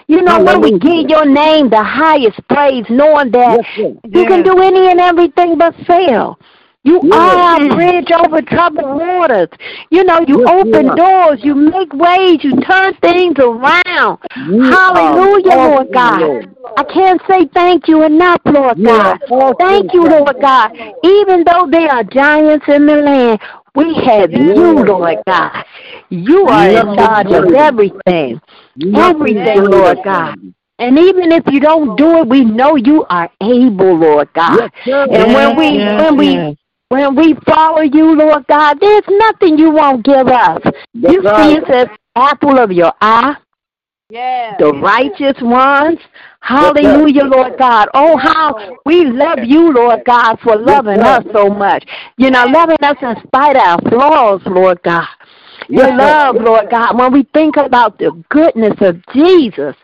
You know, when we give your name the highest praise, knowing that
Yes, sir.
you can do any and everything but fail. You
Yes.
are a bridge over troubled waters. You know, you
Yes, you
open
are.
doors, you make ways, you turn things around.
You
Hallelujah,
are
Lord God.
Lord.
I can't say thank you enough, Lord
You
God.
awesome,
Thank you,
God.
Lord God. Even though there are giants in the land, we have
Yes.
you, Lord God. You are in
Nothing
charge of everything.
Nothing
Everything,
greater,
Lord God. And even if you don't do it, we know you are able, Lord God.
Yes.
And when we
Yes,
when we
yes.
When we follow you, Lord God, there's nothing you won't give us.
That's
You see
right.
us as apple of your eye,
Yes.
the righteous ones. Hallelujah, Lord God. Oh, how we love you, Lord God, for loving us so much. You know, loving us in spite of our flaws, Lord God. Your love, Lord God, when we think about the goodness of Jesus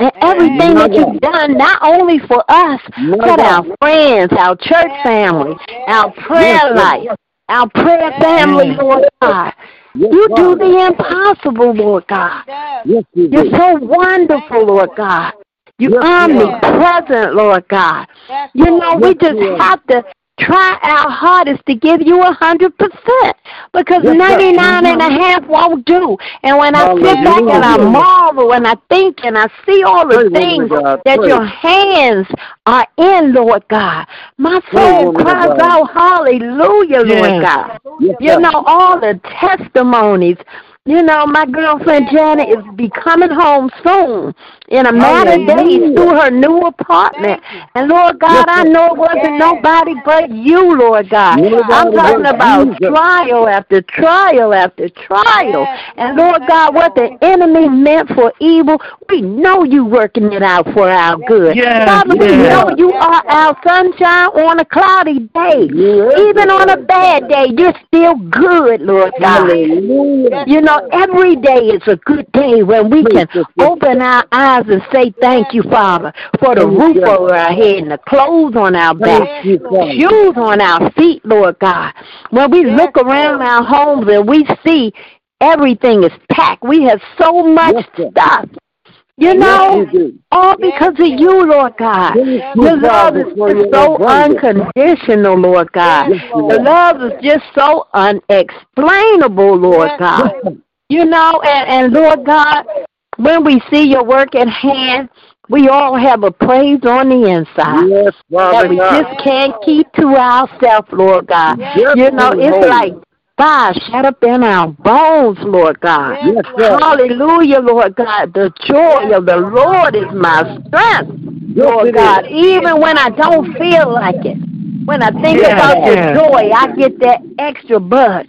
and everything that you've done, not only for us, but our friends, our church family, our prayer life, our prayer family, Lord God. You do the impossible, Lord God.
Yes.
Yes, you
You're so wonderful, Lord God. You're
Yes, you
omnipresent, Lord God. You know, we just have to try our hardest to give you a hundred percent because
Yes, sir.
ninety nine and a half won't do. And when I sit back and I marvel and I think and I see all the
woman
things that
pray.
your hands are in, Lord God, my soul
of
cries out, Hallelujah, Lord God.
Yes,
You know, all the testimonies. You know, my girlfriend Janet is be coming home soon in a matter of days to her new apartment. And Lord God, I know it wasn't nobody but you, Lord God. I'm talking about trial after trial after trial. And
Lord,
God, what the enemy meant for evil, we know you working it out for our good. Father, we know you are our sunshine on a cloudy day. Even on a bad day, you're still good, Lord God. You know, every day is a good day when we can
Yes, yes, yes.
open our eyes and say thank you, Father, for the roof over our head and the clothes on our back, shoes on our feet, Lord God. When we look around our homes and we see everything is packed, we have so much stuff. You
Yes,
know,
you
all because of you, Lord God.
You,
Your love is just so unconditional, Lord God.
Yes,
The love is just so unexplainable, Lord God.
Yes, sir.
You know, and, and Lord God, when we see your work at hand, we all have a praise on the inside
Yes,
that
Father
we
God.
just can't keep to ourselves, Lord God.
Yes,
You know, it's
Lord.
like fire shut up in our bones, Lord God.
Yes, sir.
Hallelujah, Lord God. The joy of the Lord is my strength, Lord
it
God.
is.
Even when I don't feel like it, when I think
Yes,
about your
yes.
joy, I get that extra buzz.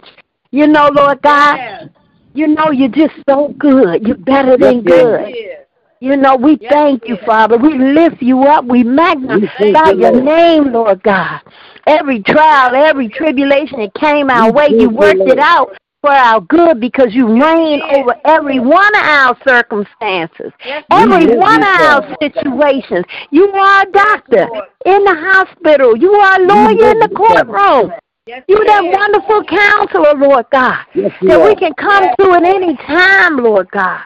You know, Lord God, you know you're just so good. You're better than
Yes, yes.
good. You know, we thank you, Father. We lift you up. We
We
magnify
thank you,
your
Lord.
name, Lord God. Every trial, every tribulation that came our
We
way, you
you,
worked it out for our good because you reign over every one of our circumstances, every
thank
one of our situations. You are a doctor in the hospital. You are a lawyer in the
thank you, Father.
You that wonderful counselor, Lord God,
Yes, you
that we can come to at any time, Lord God.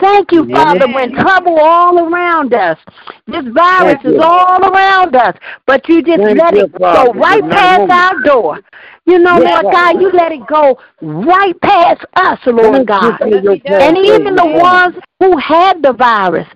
Thank you, Father, when trouble all around us. This virus
Thank you.
is all around us, but you just
Thank
let
you,
it
Father.
go right
Good
past
moment.
our door. You know,
Yes,
Lord God, you let it go right past us, Lord
Thank
God.
you
And
presence,
even the ones who had the virus,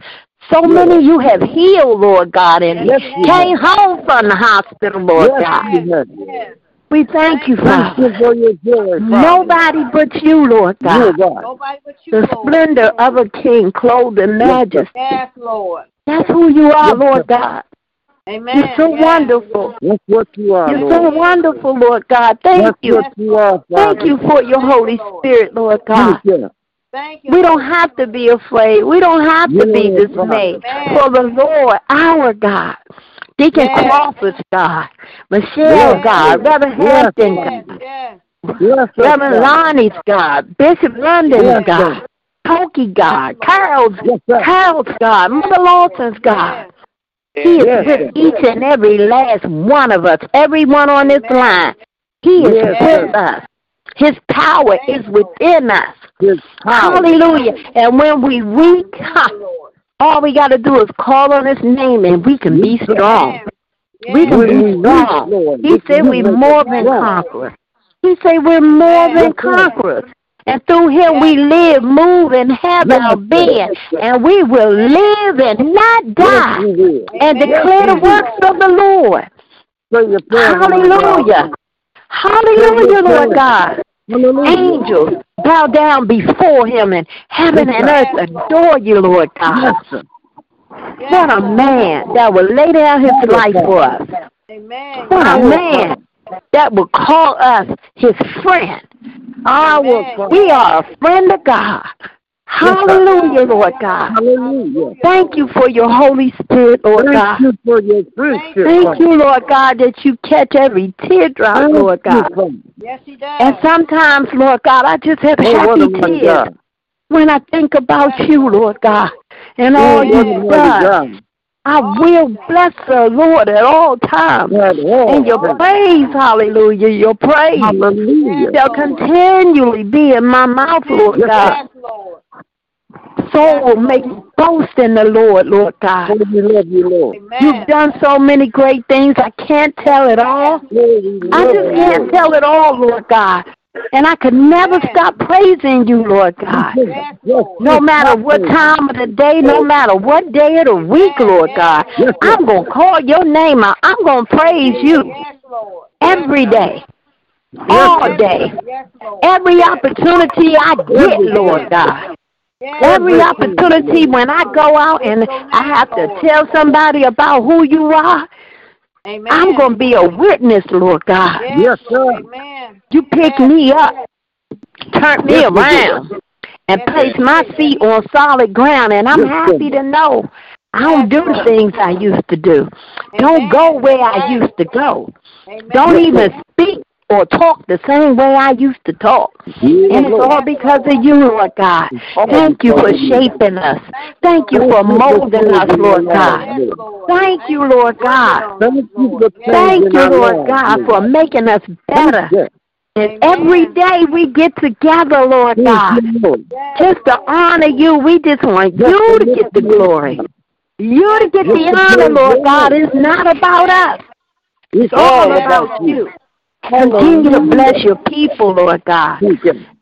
so many you have healed, Lord God, and
Yes, you
came
have.
home from the hospital, Lord
Yes,
God.
You have.
We thank you,
Thank you
Father.
for your joy, Father.
Nobody but you, Lord God.
God.
Nobody but you,
The
Lord.
splendor of a king clothed in majesty.
Yes, Lord.
That's who you are,
Yes,
Lord. God.
Amen.
You're so
Yes.
wonderful.
That's what you are,
You're so wonderful, Lord God. Thank
That's
you.
what you are,
Thank you for your Holy Spirit, Lord God.
Thank you.
Thank you.
We don't have to be afraid. We don't have to be dismayed.
Father.
For the Lord, our God, Deacon
Yes.
Crawford's God, Michelle
Yes.
God, Reverend
Yes,
Hampton
Yes,
God,
yes.
Yes.
Reverend Lonnie's God, Bishop London's
Yes,
God. Toki God, Carol's,
Yes.
Carol's God, Mother Lawson's God. He is with each and every last one of us, everyone on this line. He is with us. His power is within us. Hallelujah. And when we weak, ha, all we got to do is call on his name and we can be strong.
Yes.
We can be strong. He said we
make
more than conquerors. He said we're more than conquerors. And through him we live, move, and have our being. And we will live and not die and declare the
Yes, we will.
works of the Lord.
Say your prayer, woman of God.
Hallelujah. Hallelujah, Lord God. Angels bow down before him and heaven and earth adore you, Lord God.
Yes, sir.
Yes,
What a man that will lay down his life for us.
Amen.
What a man that will call us his friend. Our, we are a friend of God. Hallelujah, Lord God.
Hallelujah.
Thank you for your Holy Spirit, Lord God.
Thank you for your friendship.
Thank
Father.
you, Lord God, that you catch every teardrop,
Thank
Lord God.
Father.
Yes, he does.
And sometimes, Lord God, I just have
Oh,
happy
a
tears
God.
when I think about
Yes,
you,
Lord.
Lord God, and
Oh,
all
what
you've
mighty
done.
God.
I will bless the Lord at all times.
God,
And your praise, hallelujah, your praise
Hallelujah.
shall continually be in my mouth, Lord God.
Yes, Lord.
soul will make boast in the Lord, Lord God.
We love you, Lord.
You've done so many great things. I can't tell it all. I just can't tell it all, Lord God. And I could never stop praising you, Lord God. No matter what time of the day, no matter what day of the week, Lord God, I'm going to call your name out. I'm going to praise you every day, all day, every opportunity I get, Lord God. Every opportunity when I go out and I have to tell somebody about who you are, I'm going to be a witness, Lord God.
Yes, sir.
You pick me up, turn me around, and place my feet on solid ground, and I'm happy to know I don't do the things I used to do. Don't go where I used to go. Don't even speak or talk the same way I used to talk. And it's all because of you, Lord God. Thank you for shaping us. Thank you for molding us, Lord God. Thank you, Lord God.
Thank you for
Thank
changing
you,
our
Lord. God, for making us better.
Yes.
And every day we get together, Lord God,
Thank you, Lord.
just to honor you. We just want you to get the glory. You to get the honor, Lord God. It's not about us.
It's
all about you. Continue to bless your people, Lord God.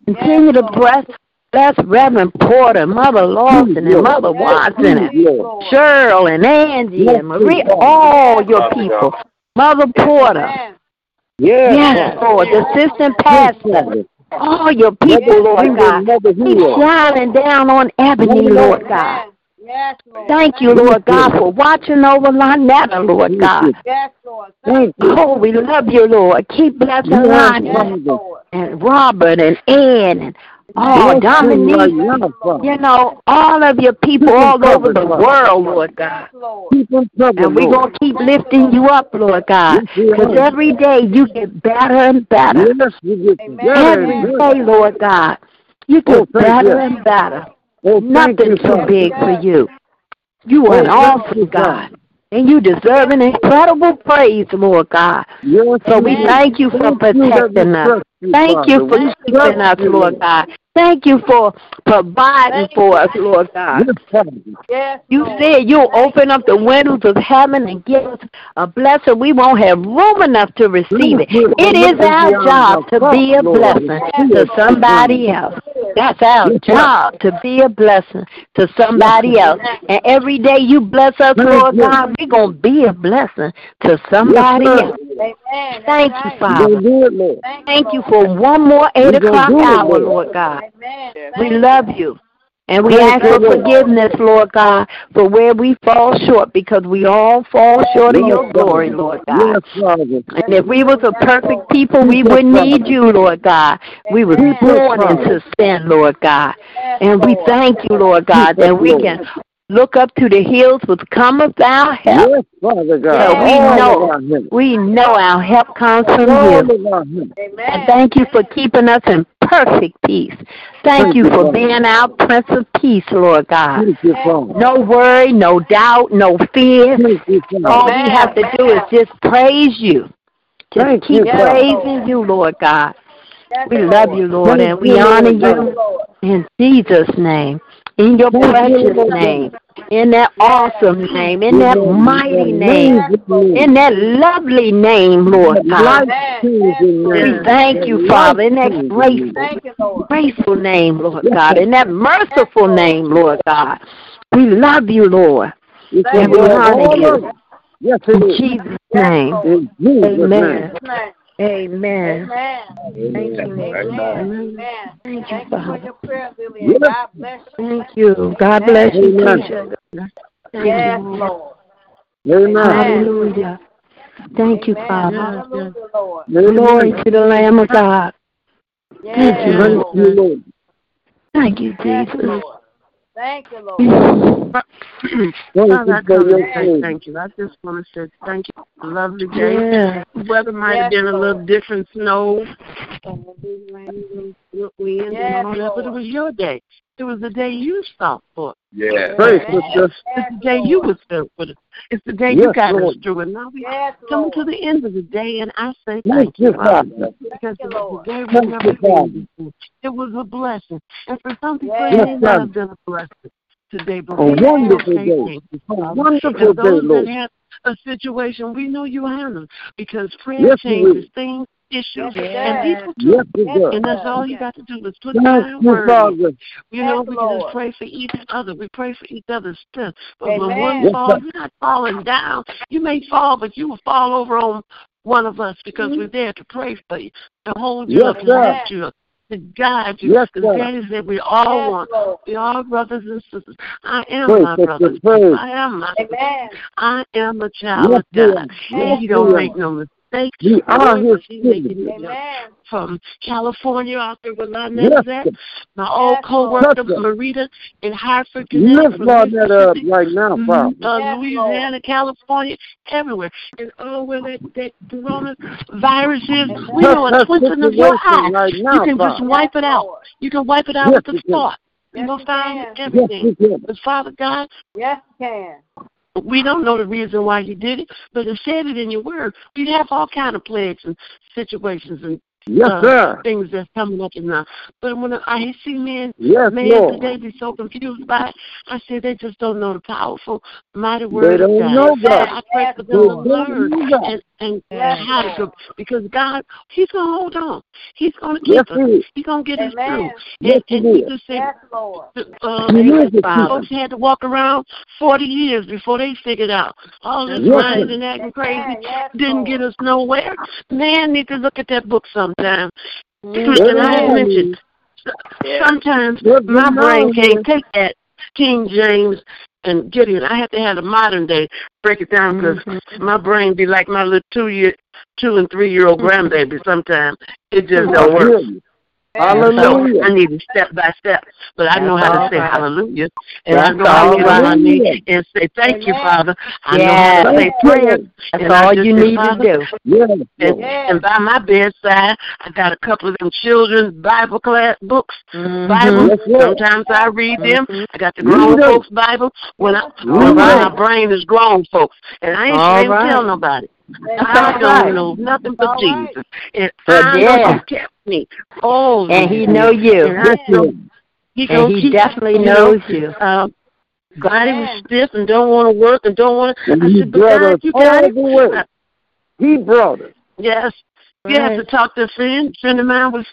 Continue to bless, bless Reverend Porter, Mother Lawson, and Mother Watson, and
Lord.
Cheryl, and Angie, and Maria, all your people. Mother Porter,
Yes,
yes, Lord, the assistant pastor, all your people, Lord God. Keep shining down on Ebony, Lord God. Yes, Lord. Thank you, Lord God, for watching over Lynetta, Lord God.
Thank you.
Oh, we love you, Lord. Keep blessing
Yes,
Lonnie
Father.
and Robert and Ann and oh,
Bless
Dominique.
now,
You know, all of your people all over the world, Lord God.
Keep them covered,
And we're going to keep lifting you up, Lord God.
Yes.
Because every day you get better and better.
Yes, we get better
Every
and.
Lord God, you
Oh,
get
thank
better
you.
and better.
Oh, thank
Nothing too
Father.
big for you. You are an
Oh, thank
awesome
you,
God. And you deserve an incredible praise, Lord God.
Yes,
So we thank you for
Thank you that we
protecting us. Thank you for keeping us, Lord God. Thank you for providing for us, Lord God.
Yes, Father.
You said you'll open up the windows of heaven and give us a blessing. We won't have room enough to receive it. It is our job to be a blessing to somebody else. That's our job to be a blessing to somebody else. And every day you bless us, Lord God, we're going to be a blessing to somebody
Yes, sir.
else. Thank you, Father.
going to do it, Lord.
Thank you for one more 8 o'clock hour,
Lord.
Lord God. We love you. And we ask for forgiveness, Lord God, for where we fall short because we all fall short of your glory, Lord God. And if we was a perfect people, we wouldn't need you, Lord God. We was born into sin, Lord God. And we thank you, Lord God, that we can look up to the hills with cometh our help.
Yes, Father God.
So we know, we know our help comes from you.
about.
And thank you for keeping us in perfect peace. Thank
Thank
you
you,
for
Father.
being our Prince of Peace, Lord God.
Thank you, Father.
No worry, no doubt, no fear. All we have to do is just praise you. Just
Thank
keep
you, Father.
praising you, Lord God. We love you, Lord, and we honor you in Jesus' name, in your precious name, in that awesome name, in that mighty name, in that lovely name, Lord God. We thank you, Father, in that
Life-changing
graceful,
name.
graceful name, Lord God, in that merciful name, Lord. God. We love you, Lord, and we
above
honor you.
Yes,
In. Jesus' name.
In Jesus'
Amen. Amen.
Thank
Amen.
Thank you,
Thank you for
Father.
your prayer, Lily. God bless you.
Thank you. God bless you,
Amen.
teacher. Thank
Yes,
you.
Lord.
Amen.
Hallelujah. Thank you, Father.
Hallelujah, Lord.
Glory to the Lamb of God.
Yes,
Thank you,
Lord.
Lord.
Thank you,
Yes,
Jesus.
Lord. Thank you, Lord.
Thank
Father, I
you for
come say thank you. I just want to say thank you lovely day.
Yeah.
The weather might
Yes,
have been a little different, snow, and a big rain, and wind,
Yes,
and but it was your day. It was the day you stopped for.
Yeah.
Praise
Amen.
sister.
Yes,
It's the day you
Lord.
was there for. The, it's the day
Yes,
you got us
Lord.
through, and now we
Yes,
coming
Lord.
to the end of the day, and I say
Thank
thank
you,
you, Father,
Father.
because it was
Lord.
a day we never
you,
seen before. It was a blessing, and for some people
Yes.
it may
Yes,
not have been a blessing. today, but
A
we have
wonderful
faith
day.
in
A wonderful
And
day,
that
Lord.
have a situation, we know you handle because prayer
Yes,
changes things, issues,
Yes,
and
does.
people too.
Yes.
And that's all you got to do is put
Thank
God in
you,
word.
Father.
You know, we can just pray for each other. We pray for each other's strength. But when one
Yes,
falls, you're not falling down. You may fall, but you will fall over on one of us because mm-hmm. we're there to pray for you, to hold you
Yes,
up, to
sir.
lift you up, to guide you.
Yes,
Because
sir.
Daddy said we all
Yes,
want.
Lord.
We all brothers and sisters. I am
Praise,
my
sister,
brother. and
praise.
sister. I am my sister.
Amen.
I am a child
Yes,
of God.
are.
And he don't
we
make
are.
No mistakes.
We are
Lord,
his
he's making
children.
it up
Amen.
from California out there where Lynette
Yes,
is My old
Yes, Lord.
co-worker,
Touch.
Marita, in Hartford, Connecticut.
Lift
from
Lynette up right now, Father.
uh,
Yes,
Louisiana, California, everywhere. And oh, where that, that coronavirus is, we know a
her
twinkling of your eye.
situation right
You
now,
can just wipe it out. You can wipe it out
Yes,
with a
you can.
thought. You
Yes,
know,
you
find
can.
Yes,
everything. But Father God,
Yes, you can.
We don't know the reason why you did it, but it said it in your word. We have all kind of plagues and situations and
Yes,
uh,
sir.
things that's coming up in now. But when I see men,
Yes,
man
Lord.
today be so confused by it, I say they just don't know the powerful, mighty
They
word of
don't
God.
know
So
God.
I pray for
They
them to
don't
learn
know God.
and and
Yes,
how to
Lord.
go because God, He's gonna hold on. He's gonna keep
Yes,
us.
He is.
He's gonna get us through.
Amen.
Yes,
And,
He
and we
is.
just say,
Yes, Lord.
uh,
He is the
Father.
folks had to walk around 40 years before they figured out all this
Yes,
lying
sir.
and acting crazy
Amen. Yes,
didn't
Lord.
get us nowhere. Man need to look at that book sometime.
Mhm.
And I mentioned sometimes my brain can't take that King James and Gideon. I have to have the modern day break it down because
Mm-hmm.
my brain be like my little two year, two and three year old grandbaby. Sometimes it just don't work.
Hear you.
So
Hallelujah.
I need it step by step. But I know
That's
how to say
right.
hallelujah. And I
That's
know how to get on my
right.
knees and say, Thank you, Father. I know how to say
Thank you,
prayer.
That's
And
all you
say,
need to do.
Yes,
and,
Lord.
Yes.
and by my bedside, I got a couple of them children's Bible class books,
Mhm.
Bible.
Yes,
Sometimes I read them. I got the
Read
grown
them.
folks Bible when I
Read
when my brain is grown folks, and I ain't
All
trying to
right.
tell nobody. I don't
right.
know nothing but
All right.
Jesus, and
But
I know
yeah.
He kept me. Oh,
And he
yes.
know you.
And I know He
And he definitely
you
knows you.
Uh, body was stiff and don't want to work and don't want to.
And
I
he
said, but
brought
God,
us
you got
all
it.
the way. He brought us.
Yes. You have to
Right.
talk to a friend. A friend of mine was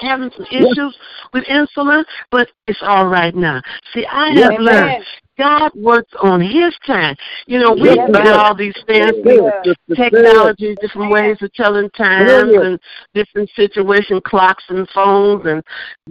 having some
Yes.
issues with insulin, but it's all right now. See, I
Yes.
have learned
Amen.
God works on His time. You know, we
Yes,
got
sir.
all these fancy
Yes, Sister
technology, different ways of telling times
Yes.
and different situation clocks and phones and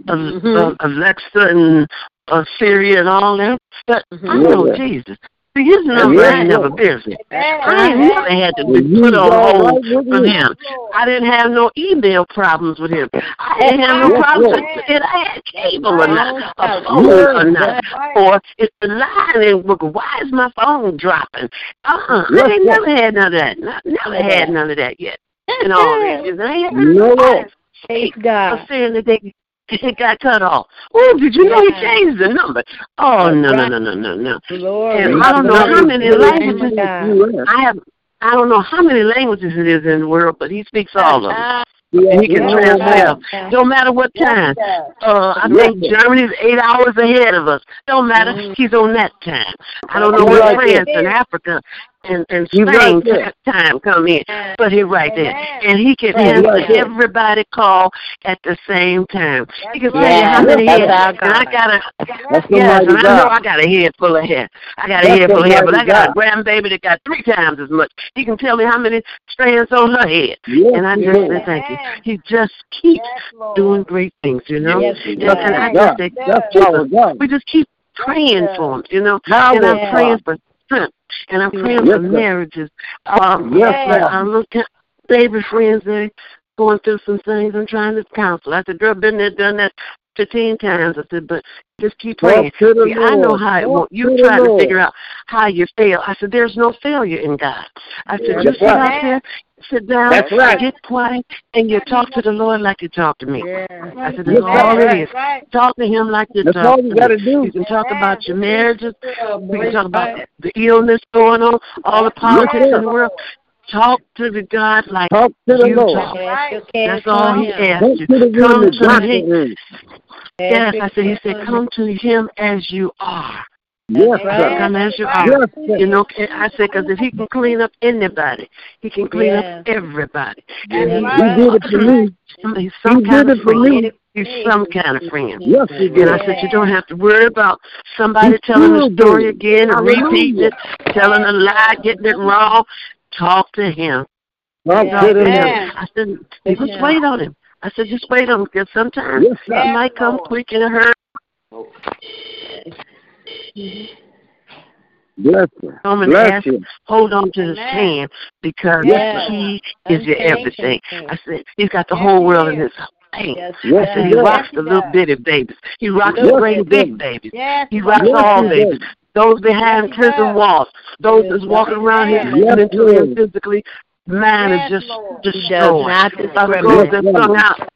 uh,
Mhm.
uh, Alexa and uh, Siri and all that. But I know
Yeah.
Jesus. See, his number
Yes,
ain't never busy. I ain't never had to be put on hold
right with
from
you.
him. I didn't have no email problems with him. I didn't have no problems
Lord.
with if I had cable or not, a phone or not, or if the line ain't working. Why is my phone dropping? Uh-uh.
Yes,
I ain't never had none of that. Not, never had none of that yet. In all these years. I ain't heard
No,
nobody
Lord.
Praise
of
God.
saying that they it got cut off. Oh, did you know he changed the number? Oh no, no, no, no, no, no.
Glory.
And I don't know how many languages I have I don't know how many languages it is in the world, but he speaks all of them.
Yeah,
And he can
yeah,
translate
yeah.
Don't matter what time. Uh, I think. Germany's eight hours ahead of us. Don't matter.
Mm.
He's on that time. I don't know where France and Africa and, and Spain
right
time come in, but he's right there. And he can answer everybody call at the same time. He can tell you how many heads. And I got a Yes, and I know I got a head full of hair. I got a head full of hair, but I got a grandbaby that got three times as much. He can tell me how many strands on her head. And I just say thank you.
Amen.
He just keeps
Yes,
doing great things, you know?
Yes, he
and,
does.
and I
God.
just say,
That's our God.
we just keep praying for him, you know?
Power,
And I'm praying for strength. And I'm praying
Yes,
for marriages. Um,
Yes,
but
sir.
I look at favorite friends, they going through some things. I'm trying to counsel. I said, girl, been there, done that 15 times. I said, but just keep praying.
Talk
See, I know how it
Talk
won't. You
the
trying to figure out how you fail. I said, there's no failure in God. I said,
Yeah,
you
that's
sit
right.
out there, sit down,
That's right.
get quiet, and you talk to the Lord like you talk to me.
Yeah.
I said,
Yes,
that's all
right.
it is.
Right.
Talk to him like you
That's
talk
all
to
you
me.
got to do.
You can talk
Amen.
about your marriages. We can talk about the illness going on, all the politics
sir.
in the world. Talk to the God like
Talk to the
you
Lord.
talk.
Cast your cares
That's all he
him.
asked you.
to the one
Come to him. Yes, I said, he said, come to him as you are.
Yes, sir.
Come as you are.
Yes, sir.
You know, eh, I said, because if he can clean up anybody, he can clean up everybody. And he,
He did it for me.
He's some
He
kind
did
of
it for
friend.
me.
He's some kind of friend.
Yes, he
And
did.
I said, you don't have to worry about somebody
He
telling the story
did.
again, and repeating it, telling a lie, getting it wrong. Talk to him. Talk
kidding
to him. I said, just wait on him. I said, just wait on him, because sometimes
Yes, sir.
he might come quick in a hurry.
Bless you. Bless
ask,
you.
hold on to his hand because
Yes.
he is your everything. I said, he's got the whole world in his hand.
Yes,
I said,
he
he
does.
rocks the little bitty babies. He rocks
Yes,
the
he
great big babies.
Yes,
He rocks
Yes,
all babies. Those behind prison walls. Those that's walking around here
Yes,
mentally and physically. Man
Yes,
is just
Lord.
destroyed.
not
Father, those that strung out,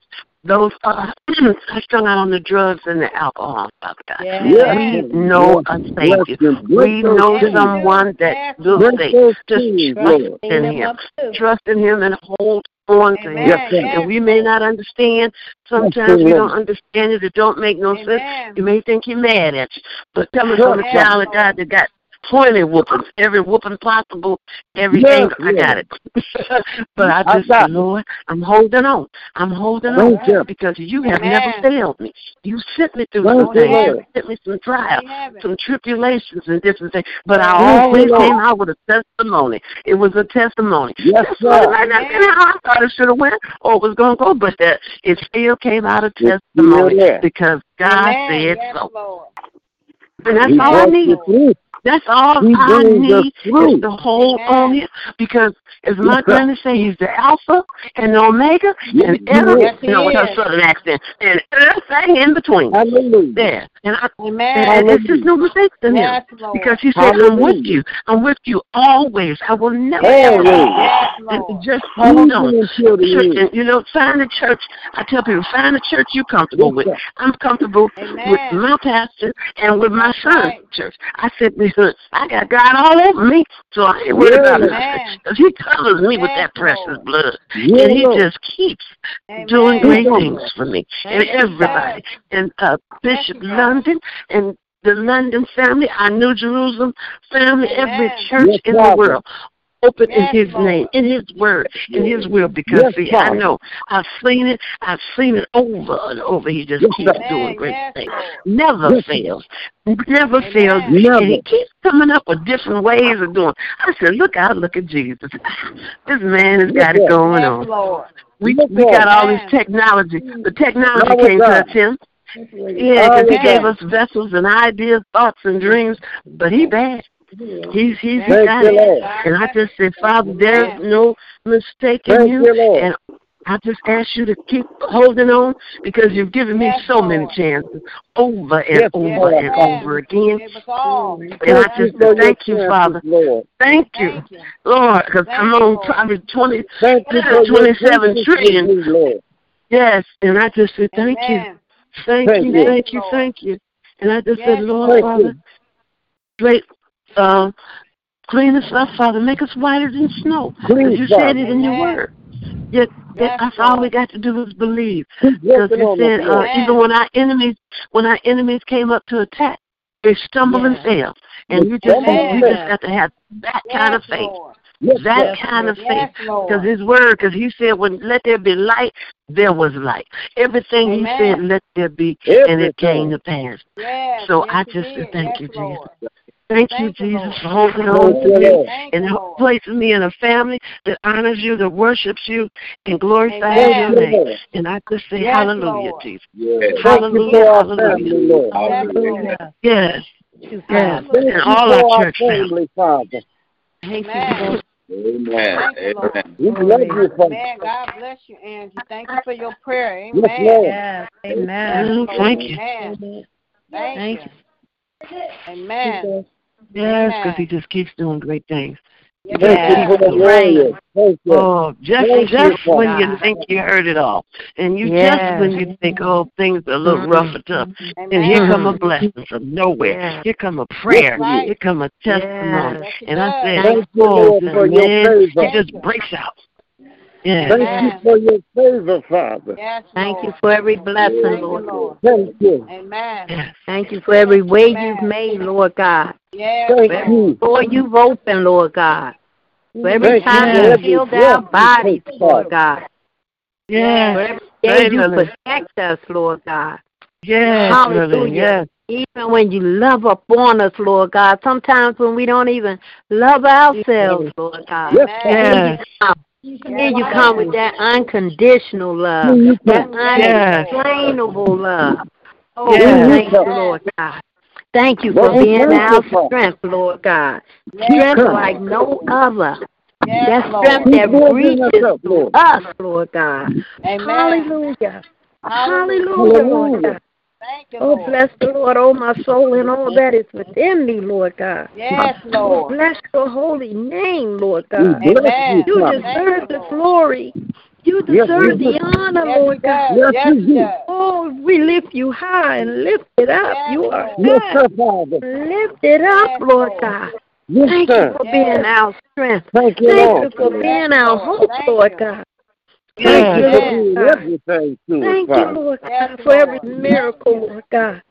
those uh, are strung out on the drugs and the alcohol, Father God.
Yes,
We
Lord.
know a
Bless
Savior.
him.
We know someone that will
Bless
save.
those
Just trust in Him. Trust in Him and hold on to Him. And we may not understand. Sometimes we don't understand it. It don't make no sense. You may think He's mad at you. But coming
Sure.
from a child of God that got plenty whoopings, every whooping possible, every
Yes,
anger, I got it. but I
I
just
got
said,
it.
Lord, I'm holding on. I'm holding
Thank
on
you.
because you have
Amen.
never failed me. You sent me through
Thank
some things. You sent me some trials
We
some tribulations and different things. But I
Thank you,
always
Lord.
came out with a testimony. It was a testimony.
Yes,
That's
sir.
might not been I thought it should have went or it was going to go, but that it still came out a testimony
still there.
because God
Amen.
said
Yes,
so.
Lord.
And that's
He
all I need.
You through.
That's all
He
I need is to hold
Amen.
on here because as my
Yes, sir.
granny say, he's the Alpha and the Omega
Yes,
and
he
every
Yes, he
no, with her southern accent and everything in between.
Hallelujah.
There. And I
Amen.
and it's just no mistake in him.
Yes,
Because he said, I'm with you. I'm with you always. I will never
Always.
fail you. And just hold on.
Even until the
Church, and, you know, find a church. I tell people, find a church you're comfortable
Yes,
with. I'm comfortable
Amen.
with my pastor and with my son's
right.
church. I said, I got God all over me, so I ain't worried about it.
Amen.
Because he covers me with that precious blood.
Yeah,
and he just keeps
Amen.
doing great things for me and
Thank you,
everybody. And uh, Bishop London and the London family, our New Jerusalem family, every church
Yes,
in the world. Open
Yes,
in His
Lord.
name, in His word, in His will. Because
Yes,
see, I know I've seen it. I've seen it over and over. He just
Yes,
keeps
sir.
doing great things. Never fails. Never
Amen.
fails.
Never.
And He keeps coming up with different ways of doing. I said, look out, look at Jesus. This man has got it going on. We we got all this technology. The technology
Now
can't touch him. Yeah, because he gave us vessels and ideas, thoughts and dreams, but he bad. He's he's
Thank
got
you,
it.
Lord.
And I just said, Father, there's no mistake in
Thank
you.
you, Lord.
And I just ask you to keep holding on because you've given me
Yes,
so many chances over and
Yes,
over
Lord.
and over again.
Give us all.
And I
Thank you
just
for
thank you, Father.
Lord.
Thank you, Lord, because I'm on probably 20,
Thank you for your
27
gracious
trillion.
mercy, Lord.
Yes, and I just said, thank you. Thank,
Thank
you,
you.
thank you, thank you. And I just
Yes,
said, Lord,
Thank
Father, great, um, clean us up, Father. Make us whiter than snow. Because you said it in your word. Yet
Yes,
that's all we got to do is believe.
Keep
Because
working
you said uh, even when our enemies when our enemies came up to attack, they stumbled and fell. And you just said
stumbled
you just got to have that kind of faith.
Yes,
That
sir.
kind of faith.
Lord.
Because his word, because he said, when let there be light, there was light. Everything
Amen.
he said, let there be, and it came to pass.
Yes,
So
yes,
I just thank
yes,
you, Jesus.
Lord.
Thank,
Thank
you,
you,
Jesus,
Lord.
for holding on
you,
to me
Thank
and placing me in a family that honors you, that worships you, and glorifies
Amen.
your
you,
name. And I just say
Yes,
hallelujah,
Lord.
Jesus.
Yes. Thank you
Hallelujah,
for
hallelujah.
Yes,
Yes, yes. And all our
our
church family.
family, Father.
Thank you,
Amen.
Lord.
Amen.
Thank you,
Amen.
We love you, Father.
Amen. God bless you, Angie. Thank you for your prayer.
Yes,
Amen.
Lord.
Yes, Lord.
thank you.
Amen. Thank,
Thank
you. Amen.
Yes, because
Amen.
he just keeps doing great things.
Thank
Yes.
you for the warriors. Thank.
Oh, just
you,
just when you think you heard it all, and you
Yes.
just when you think oh things are a little
Mhm.
rough and tough,
Amen.
and here come a blessing from nowhere.
Yes.
Here come a prayer.
Right.
Here come a testimony.
Yes,
And I
does.
said,
Thank you,
oh,
Lord,
this
for your
man,
favor.
he just breaks out. Yes.
Thank
Amen.
you for your favor, Father.
Yes,
Thank you for every blessing,
Thank you,
Lord.
Lord.
Thank you.
Amen.
Yes.
Thank you for every way you've made, Lord God.
Yes,
Thank
Lord.
you.
door you've opened, Lord God. For every
Thank
time
for
you
every
healed
breath
our bodies,
take,
Lord God. For
Yes.
every
Pray,
day you protect us, Lord God.
Yes, Lily.
Hallelujah.
Yes.
Even when you love upon us, Lord God. Sometimes when we don't even love ourselves, Lord God.
Yes,
Yes.
Here you come with that unconditional love,
Here you
that
come.
Yes.
unexplainable love. Oh,
Yes.
thank you, Lord God. Thank you for
Lord,
being our strength, Lord God.
Yes,
Strength like no other.
Yes,
That strength that reaches
up, Lord.
us, Lord God.
Amen.
Hallelujah.
Hallelujah.
Hallelujah, Lord God.
Thank you,
Oh, bless the Lord, oh my soul, and all that is within me, Lord God.
Yes, Lord.
bless your holy name, Lord God.
Amen.
you,
deserve the
Lord.
glory. You deserve
we
the honor,
Yes,
Lord God.
Yes,
Yes,
we
he
do.
does.
Oh, we lift you high and lift it up.
Yes,
You are
Lord.
Yes, sir, Father.
Lift it up,
Yes,
Lord
Lord.
God.
Yes,
Thank you for
Yes.
being our strength.
Thank you,
Thank you for
Yes,
being our hope,
Thank
Lord. God. Thank
Thank
you,
you
Yes.
Lord God.
everything
Thank you. Lord
Yes,
God, for every
Lord.
miracle, Lord God.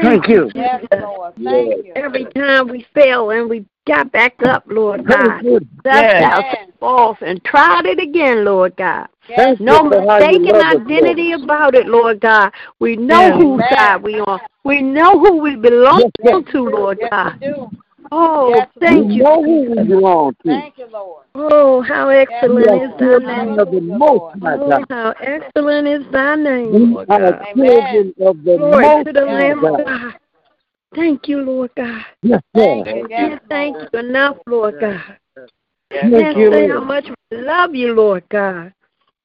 Thank you.
Yes, Lord. Thank you.
Every time we fail and we got back up, Lord God.
Thank you.
Dust
Yes.
ourselves off and tried it again, Lord God.
Yes,
No
Lord.
for how you
mistaken
love us,
identity about it, Lord God. We know
Yes.
whose side we on. We know who we belong
Yes, sir.
to, Lord
Yes,
God.
we.
Oh,
Yes,
We
thank you.
know who we belong to.
Thank you, Lord.
Oh, how excellent
are
is thy
children
name.
of the Most
Lord.
High
Oh,
God.
how excellent is thy name, Lord God.
children of the
Glory
Most
to the Lamb of
God.
God. Thank you, Lord God.
Yes,
Thank
sir.
you.
Can't
Yes,
thank you enough, Lord God.
Thank you,
say how much we love you, Lord God.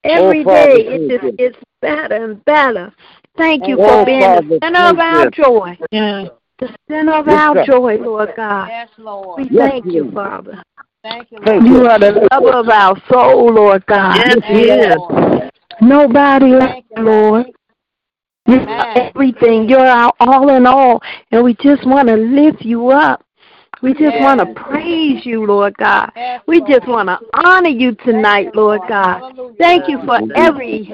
Oh, Every
Oh, Father,
day it
thank
just gets better and better. Thank you
Oh,
for being
Father,
the center of our
you.
joy.
Yes.
The center of
Yes,
our
sir.
joy, Lord God.
Yes, Lord.
We
Yes,
thank you, Father.
Thank you, Lord.
Thank
You
you.
are the lover of our soul, Lord God.
Yes,
Yes,
he
you
is.
are.
Lord.
Nobody like
Thank
you,
you,
Lord. You're everything. You're our all in all. And we just want to lift you up. We just
Yes.
want to praise you, Lord God.
Yes,
We
Lord.
just want to honor you tonight,
Thank you,
Lord
Lord.
God.
Hallelujah,
Thank you for every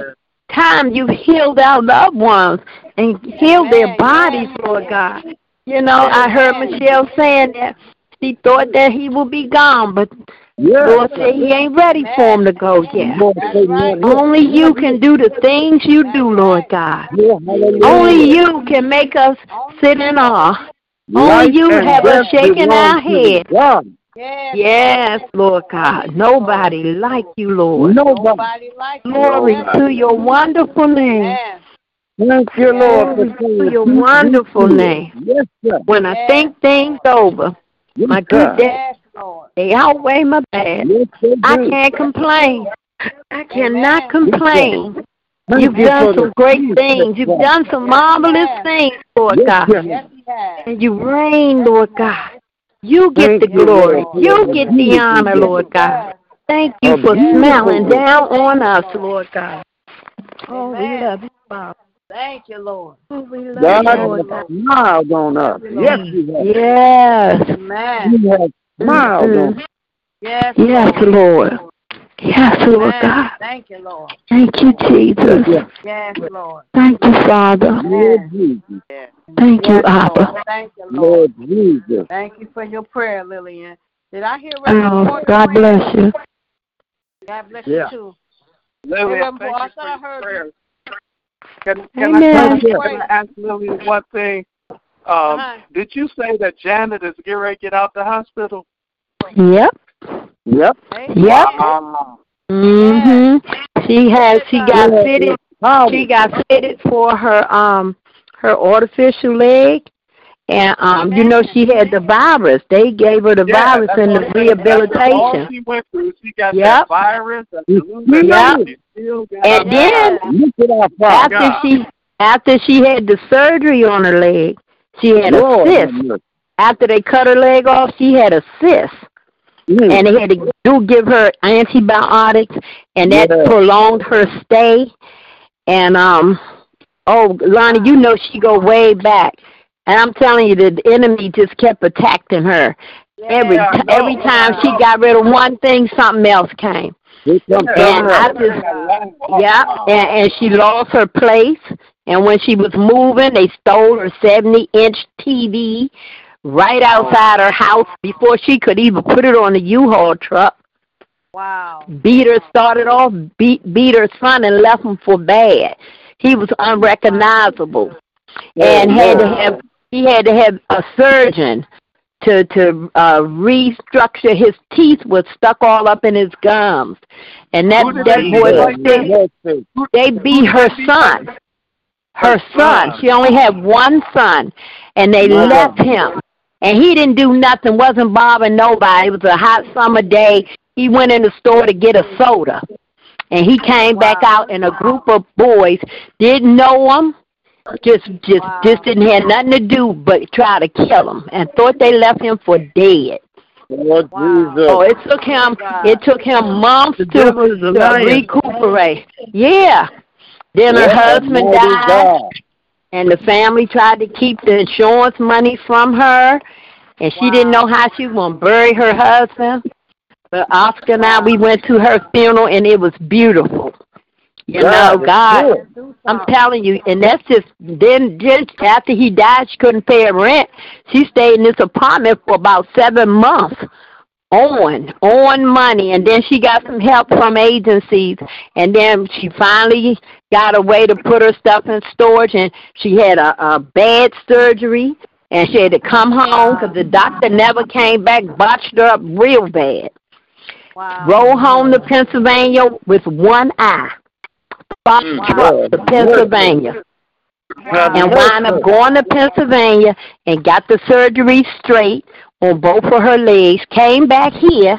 time you've healed our loved ones and healed their bodies,
Yes.
Lord God. You know, I heard Michelle saying that she thought that he would be gone, but
Yes.
Lord said he ain't ready for him to go yet.
Lord,
That's
say
right.
Only you can do the things you do, Lord God.
Yeah.
Only you can make us sit in awe. Only you
and
have us shaking our
belong
head.
Yes.
Yes, Lord God. Nobody like you, Lord.
Nobody.
Nobody like you.
Glory to your wonderful name.
Amen.
Thank you, Lord, for
Glory to your wonderful name.
Yes, sir.
When I think things over,
Yes,
my
sir.
good day,
Yes, Lord.
they outweigh my bad.
Yes,
I can't complain. I cannot
Amen.
complain.
Thank
You've
you
done some great things. You've done some marvelous things, Lord
Yes,
God.
yes.
Yes, he has.
And you reign, Lord God. You get the glory. You get the honor. Lord God. Thank you for
beautiful
smiling down on us, Lord God. Oh, we love you, Father.
Thank you, Lord.
Oh, we love
God
you, Lord God.
smiled on us. Yes, He has.
Yes.
Amen.
He has smiled on
Mhm.
us.
Yes,
Yes,
Lord.
Lord. Yes, Lord
Amen.
God.
Thank you, Lord.
Thank you, Jesus.
Yes,
Yes, Lord.
Thank you, Father.
Lord Jesus.
Thank you,
Yes, Lord.
Abba.
Thank you, Lord.
Lord Jesus.
Thank you for your prayer, Lillian. Did I hear right?
Oh, God bless you.
God bless
Yeah.
you too.
Lily,
Reverend
thank
Porter, I
you
thought
for
I
your
heard
prayers. Can, can, I,
Amen.
can, I, can I ask Lily one thing? Um,
Uh-huh.
Did you say that Janet is getting ready to get out the hospital?
Yep.
Yep.
Amen.
Yep.
Wow.
Mhm. She has. She got fitted. She got fitted for her um her artificial leg, and um you know she had the virus. They gave her the
Yeah,
virus
that's
in the
I'm all
rehabilitation.
she went through, she got
Yep.
that virus, that
You
flu,
see
Yep.
and she still got
And then
mind.
Look at our Father.
after
God.
she after she had the surgery on her leg, she had a
Lord have
cyst. After they cut her leg off, she had a cyst.
Mm.
and they had to do give her antibiotics, and that
Yeah.
prolonged her stay. And um, oh, Lonnie, you know she go way back, and I'm telling you, the enemy just kept attacking her. Every
Yeah, I
t-
know.
every time
I
she got rid of one thing, something else came. And I just, yeah, and, and she lost her place. And when she was moving, they stole her 70 inch TV right outside her house before she could even put it on the U-Haul truck.
Wow.
Beat her, started off, beat, beat her son and left him for bad. He was unrecognizable and had to have he had to have a surgeon to to uh restructure his teeth was stuck all up in his gums and that that boy
beat?
was sick.
Mercy.
they beat her son her son she only had one son and they
Wow.
left him and he didn't do nothing wasn't bothering nobody it was a hot summer day he went in the store to get a soda and he came back out and a group of boys didn't know him just just
Wow.
just didn't have nothing to do but try to kill him and thought they left him for dead.
Lord
Wow.
Jesus.
Oh, it took him it took him months to,
devil is a
to recuperate. Yeah. Then her husband died
God.
and the family tried to keep the insurance money from her and she didn't know how she was gonna bury her husband. But Oscar and I we went to her funeral and it was beautiful. You know,
God is
God
good.
I'm telling you, and that's just then just after he died she couldn't pay her rent. She stayed in this apartment for about seven months on on money and then she got some help from agencies and then she finally got a way to put her stuff in storage and she had a, a bad surgery and she had to come home because the doctor never came back botched her up real bad.
Wow.
roll home to pennsylvania with one eye. Box
Mm,
truck to pennsylvania. And wound up going to Pennsylvania and got the surgery straight on both of her legs, came back here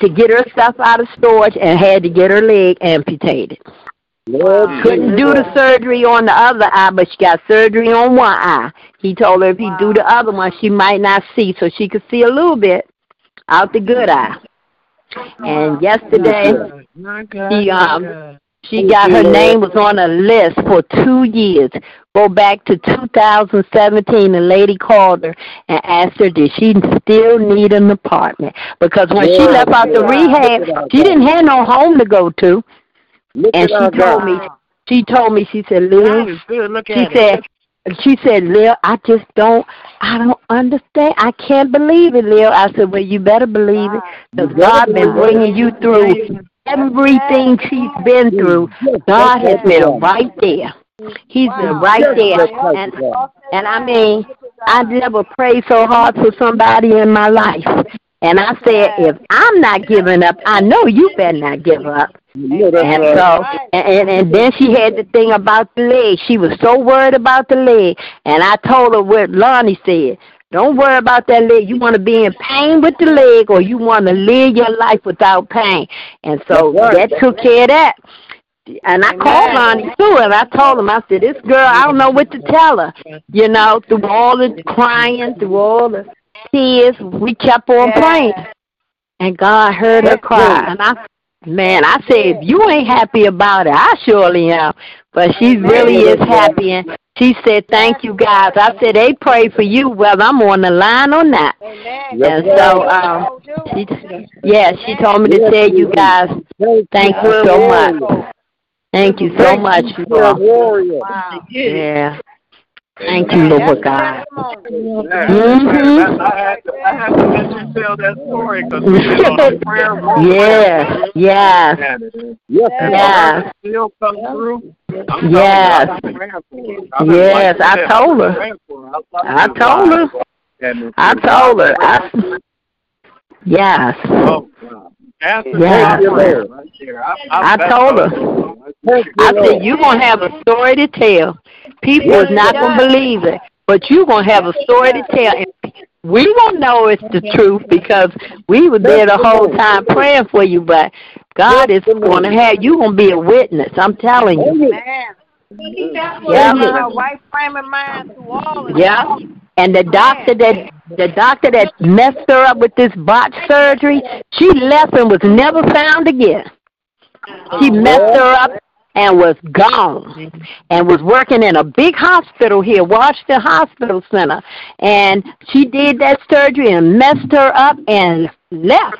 to get her stuff out of storage and had to get her leg amputated.
Lord
Couldn't do the surgery on the other eye, but she got surgery on one eye. He told her if he do the other one, she might not see, so she could see a little bit out the good eye. And yesterday,
My God.
She, um,
God.
she got her name was on a list for two years. Go back to 2017. The lady called her and asked her, did she still need an apartment? Because when she left out the rehab,
Look at our
she didn't have no home to go to.
Look
And she told
God.
me, she told me, she said,
God
Lil,
is. Look
she
at it.
said, she said, Lil, I just don't, I don't understand. I can't believe it, Lil. I said, well, you better believe it, because God been bringing you through everything she's been through. God has been right there. He's been right there. And, and I mean, I never prayed so hard for somebody in my life. And I said, if I'm not giving up, I know you better not give up. And so, and, and then she had the thing about the leg. She was so worried about the leg, and I told her what Lonnie said. Don't worry about that leg. You want to be in pain with the leg, or you want to live your life without pain. And so that took care of that. And I called Lonnie too, and I told him, I said, this girl, I don't know what to tell her. You know, through all the crying, through all the tears, we kept on praying. And God heard her cry. And I, man, I said, if you ain't happy about it, I surely am. But she really is happy. And she said, thank you, guys. I said, they pray for you, whether I'm on the line or not.
Amen.
And so, um, she, yeah, she told me to tell you guys, thank you so much. Thank you so much. you
You're a
all.
warrior.
Yeah. Thank you, Lord God.
Yeah.
Mhm.
I, had to, I had to let you tell that story because we been on a prayer room.
Yes, yes,
Yes,
yes.
still come through. I'm
Yes.
I've been praying for her. I've
Yes, I told her.
praying for her. I,
I told her. I told her. I, yes.
Oh, God. Answer
Yeah.
my prayer right there. I,
I
that's
told her. I said, you're going to have a story to tell. People is not going to believe it, but you're going to have a story to tell. And we won't know it's the truth because we were there the whole time praying for you, but God is going to have, you're going to be a witness. I'm telling you.
Man.
Yeah.
Yeah. Her right frame of mind through all of
Yeah. And the doctor that the doctor that messed her up with this botch surgery, she left and was never found again. She oh. messed her up and was gone and was working in a big hospital here, Washington Hospital Center. And she did that surgery and messed her up and left.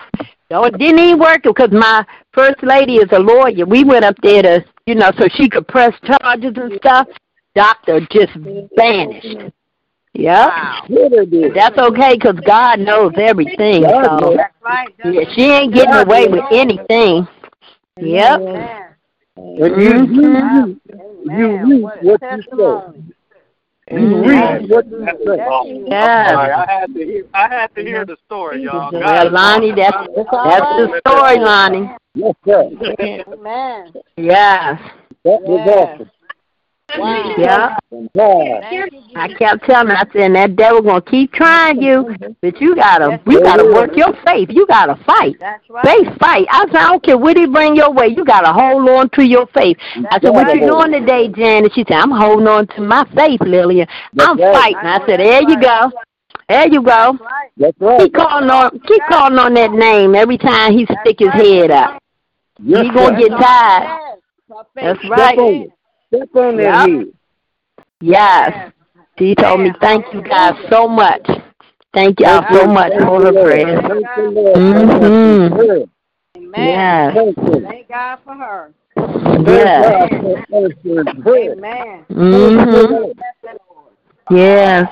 So it didn't even work because my First Lady is a lawyer. We went up there to, you know, so she could press charges and stuff. Doctor just vanished. Yep.
Wow.
That's okay because God knows everything. So
That's right. That's
yeah, she ain't getting away with anything. Yep.
Amen.
And you, you, you, you
Amen.
read
What
what you say.
Testimony. Mm-hmm.
You read what you say.
Yes.
Sorry, I had to hear. I had to hear the story, y'all.
Well, Lonnie, that's that's the story, Lonnie.
Yes, sir.
Amen.
Yes.
That was
Yes.
awesome.
Wow.
Yeah.
God.
Thank you,
I kept telling her, I said, that devil gonna keep trying you, but you gotta, you gotta work your faith. You gotta fight.
That's right.
Faith fight. I said, I don't care what he bring your way. You gotta hold on to your faith. I said, what you doing today, Janet? She said, I'm holding on to my faith, Lillian. I'm
That's right.
fighting. I said, there you go. There you go.
That's right.
Keep calling on, keep calling on that name every time he stick his head up.
Yes,
He gonna get tired.
Yes. My
That's right.
Step on it. Step on that
Yep.
head.
Yes. She told me, thank you guys so much. Thank y'all so much for the prayer.
Thank the Lord.
Mhm.
Amen.
Yes.
Thank
God for her.
Yes.
Thank God for answering prayer.
Amen.
Mhm. Yes.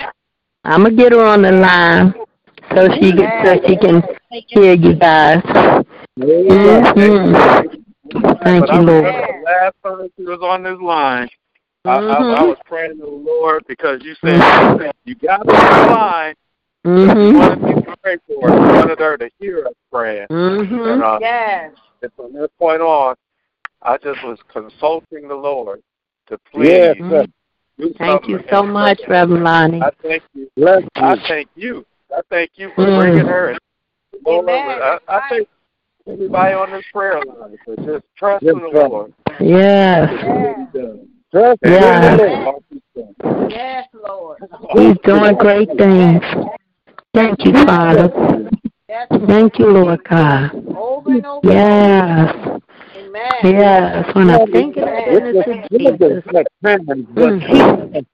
I'm gonna get her on the line so she can so she can hear you guys. Mhm. Thank you, Lord.
The last person who was on this line. I, I, I
Mhm.
was praying to the Lord because you said you got on the line. You
Mhm.
wanted me to pray for her. You wanted her to hear us praying. And
Mhm.
uh,
Yes.
and from that point on, I just was consulting the Lord to
Yes,
please
sir.
do
Thank you so much. Reverend Lonnie.
I thank you.
Bless
I thank you. I thank you for
Mm.
bringing her. And Lord,
Amen.
I, I thank everybody on this prayer line for just trusting
Yes,
the
sir.
Lord.
Yes.
Yes.
Trust in
Yeah.
the Lord.
Yes, Lord.
He's doing great things. Thank you, Father. Thank you, Lord God.
Over and over.
Yes.
Amen.
Yes. When I think of the
It's
goodness
a
Jesus.
at times, but
Mm.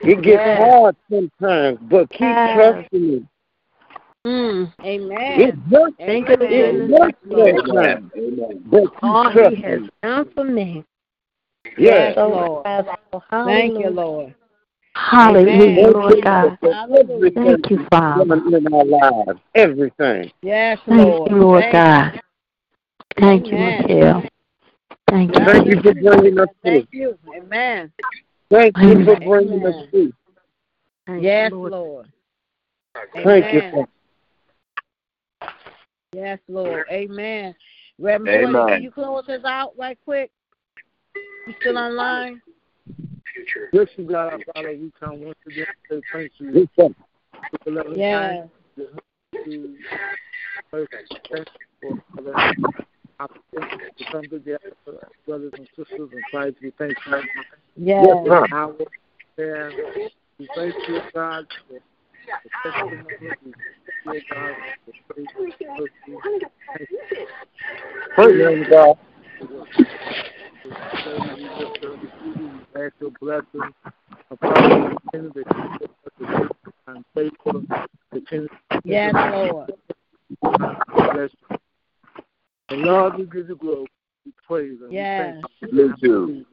It gets hard sometimes, but keep
Yes.
trusting it.
Mm.
It
Amen.
works.
Think of
It works
of Jesus.
sometimes, but keep
All he has done for me.
Yes.
So
Lord. Thank you, Lord.
Hallelujah,
Amen.
Lord God.
Hallelujah.
Thank you, Father.
In our lives, everything.
Yes, Lord.
Thank you, Lord
Thank
God. Thank you,
Amen.
Michael. Thank you.
Thank you for bringing us through.
Thank you. Amen.
Thank you for
Amen.
bringing us through.
Yes,
Lord.
Lord.
Thank you.
Amen.
For,
Yes, Lord. Amen. Reverend Boyd,
Amen.
can you close us out right quick? You still online?
This is God, our Father, we come once again to say thank you
Yes, sir.
for the loving
Yes.
time to first thank you for the opportunity to come together, brothers and sisters in Christ. We thank you
Yes.
sir.
for our and we thank you, God, for the testimony. You, God, for the faith, mercy. Thank you
Praise God.
ask your blessing upon the continue to keep us to and faithful. To
Yes, Lord.
bless you. And Lord, we give you glory. We praise and
Yes.
we thank you.
You.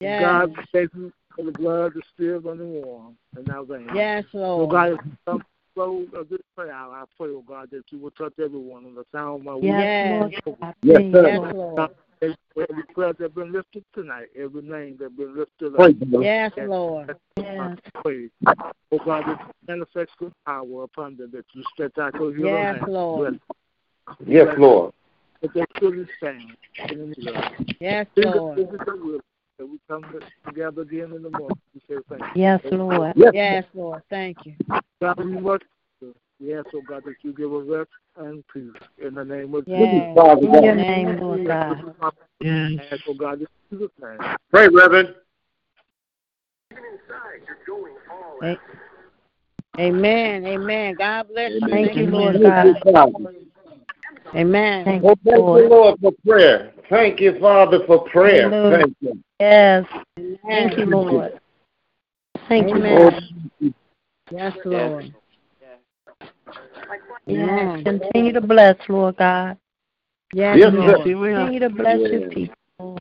Yes.
God, we thank you for the blood that's still running warm in our veins.
Yes,
So
Lord.
God, as we of this prayer, I pray, oh God, that you will touch everyone on the sound of my voice.
Yes,
Yes.
Lord
Yes,
Yes,
Lord.
Lord.
Every prayer that's been lifted tonight, every name that's been lifted up.
Praise
Yes, Lord.
Yes.
praise. Oh God, that you manifest your power upon them, that you stretch out your
Yes,
hand.
Lord.
Yes, Lord.
That they truly stand in the.
Yes, Lord.
This is the will that we come together again in the morning. We say thank you.
Yes, Lord.
Yes.
Yes, Lord. Thank you.
God, we worship you. We ask, oh God, that you give us rest and peace in the name of
Yes.
Father
In your name, Lord God.
Jesus. Ask, oh God, this is the name.
Pray, Reverend.
A- Amen. Amen. God bless you.
Thank you, Lord
Thank you,
God.
Father.
Amen.
Thank
Oh,
you,
thank you,
Lord.
Lord, for prayer. Thank you, Father, for prayer.
Hallelujah.
Thank you.
Yes.
Amen.
Thank you, Lord. Thank you,
Amen.
Lord.
Yes, Lord.
Yes.
Amen.
Continue to bless, Lord God.
Yes,
Yes,
Lord.
Continue to bless
Yes.
your people.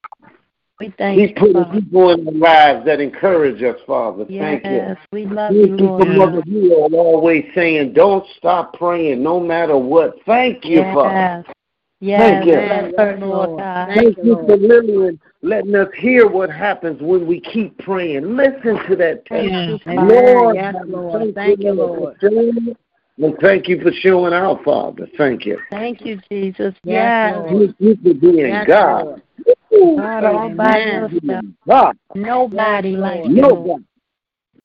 We thank
He's
you,
putting
Father.
people in our lives that encourage us, Father. Thank you.
Yes, we love you,
Thank you for
Lord.
Mother you are always saying, don't stop praying no matter what. Thank you, Father.
Yes.
Thank you.
Yes,
Lord
Lord.
God.
Thank
Thank
you,
you
Lord.
for Lillian letting us hear what happens when we keep praying. Listen to that
Thank
testimony.
you,
Amen.
Father.
Lord,
Yes, Lord. Thank you, Lord.
And thank you for showing out, Father. Thank you.
Thank you, Jesus.
Yes,
Yes.
Lord.
You, you for being
Yes,
God.
Lord.
Ooh,
God
thank
all
you
by
Amen.
for
yourself.
being God.
Nobody like you.
Nobody.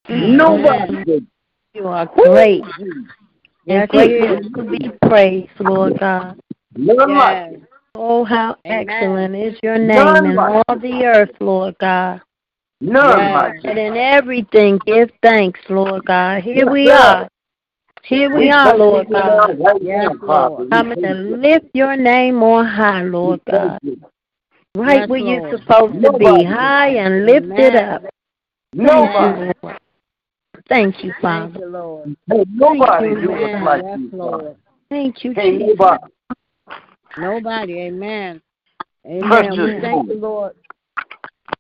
Nobody.
You are great and
Yes, He
greatly to be praised, Lord God.
Yes.
Oh, how
Amen.
excellent is your name
None
in all the earth, Lord God.
None
Yes.
And in everything, give thanks, Lord God. Here we are. Here we are, Lord God.
Right
Yes,
now, Father.
Lord.
We
Coming to lift your name on high, Lord God.
You.
Right
Yes,
where you're
Lord.
supposed to be, high and lifted
Amen.
up.
Nobody.
Thank you, Lord. Thank you, Father.
Lord.
Hey, nobody
you,
do us like
Yes,
you,
Lord.
Thank you,
Hey,
Jesus.
nobody.
Nobody. Amen. Amen.
Precious
We thank you,
Lord.
Lord.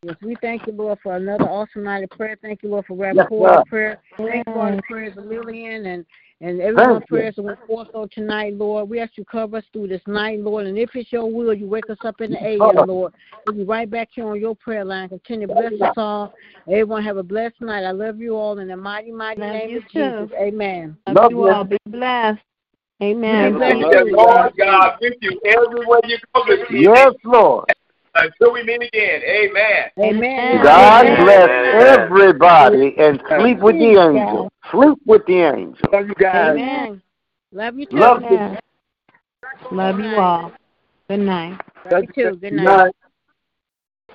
Yes, we thank you, Lord, for another awesome night of prayer. Thank you, Lord, for Reverend
Yes,
Porter's prayer. Thank you for the prayers of Lillian and and everyone's
Thank you.
prayers that went forth on tonight, Lord. We ask you to cover us through this night, Lord. And if it's your will, you wake us up in the AM, Lord. We'll be right back here on your prayer line. Continue to bless us all. Everyone have a blessed night. I love you all in the mighty, mighty
Love
name
you
of Jesus. Amen.
Love
Love
you
you.
all. Be blessed.
Be
Amen.
blessed.
Lord God with you everywhere you go.
Yes, Lord.
Until we meet again. Amen.
Amen.
God
Amen.
bless
Amen.
everybody and sleep with the angels. Sleep with the angels.
Love you guys.
Amen. Love you too.
Love you.
Love you all. Good night.
Love you too. Good night.
Night.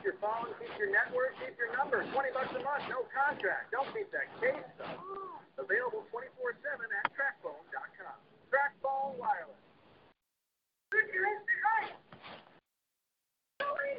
your phone, keep your network, keep your number. 20 bucks a month, no contract. Don't keep that case stuff. Available 24-7 at tracfone.com. Tracfone Wireless.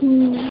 Forget.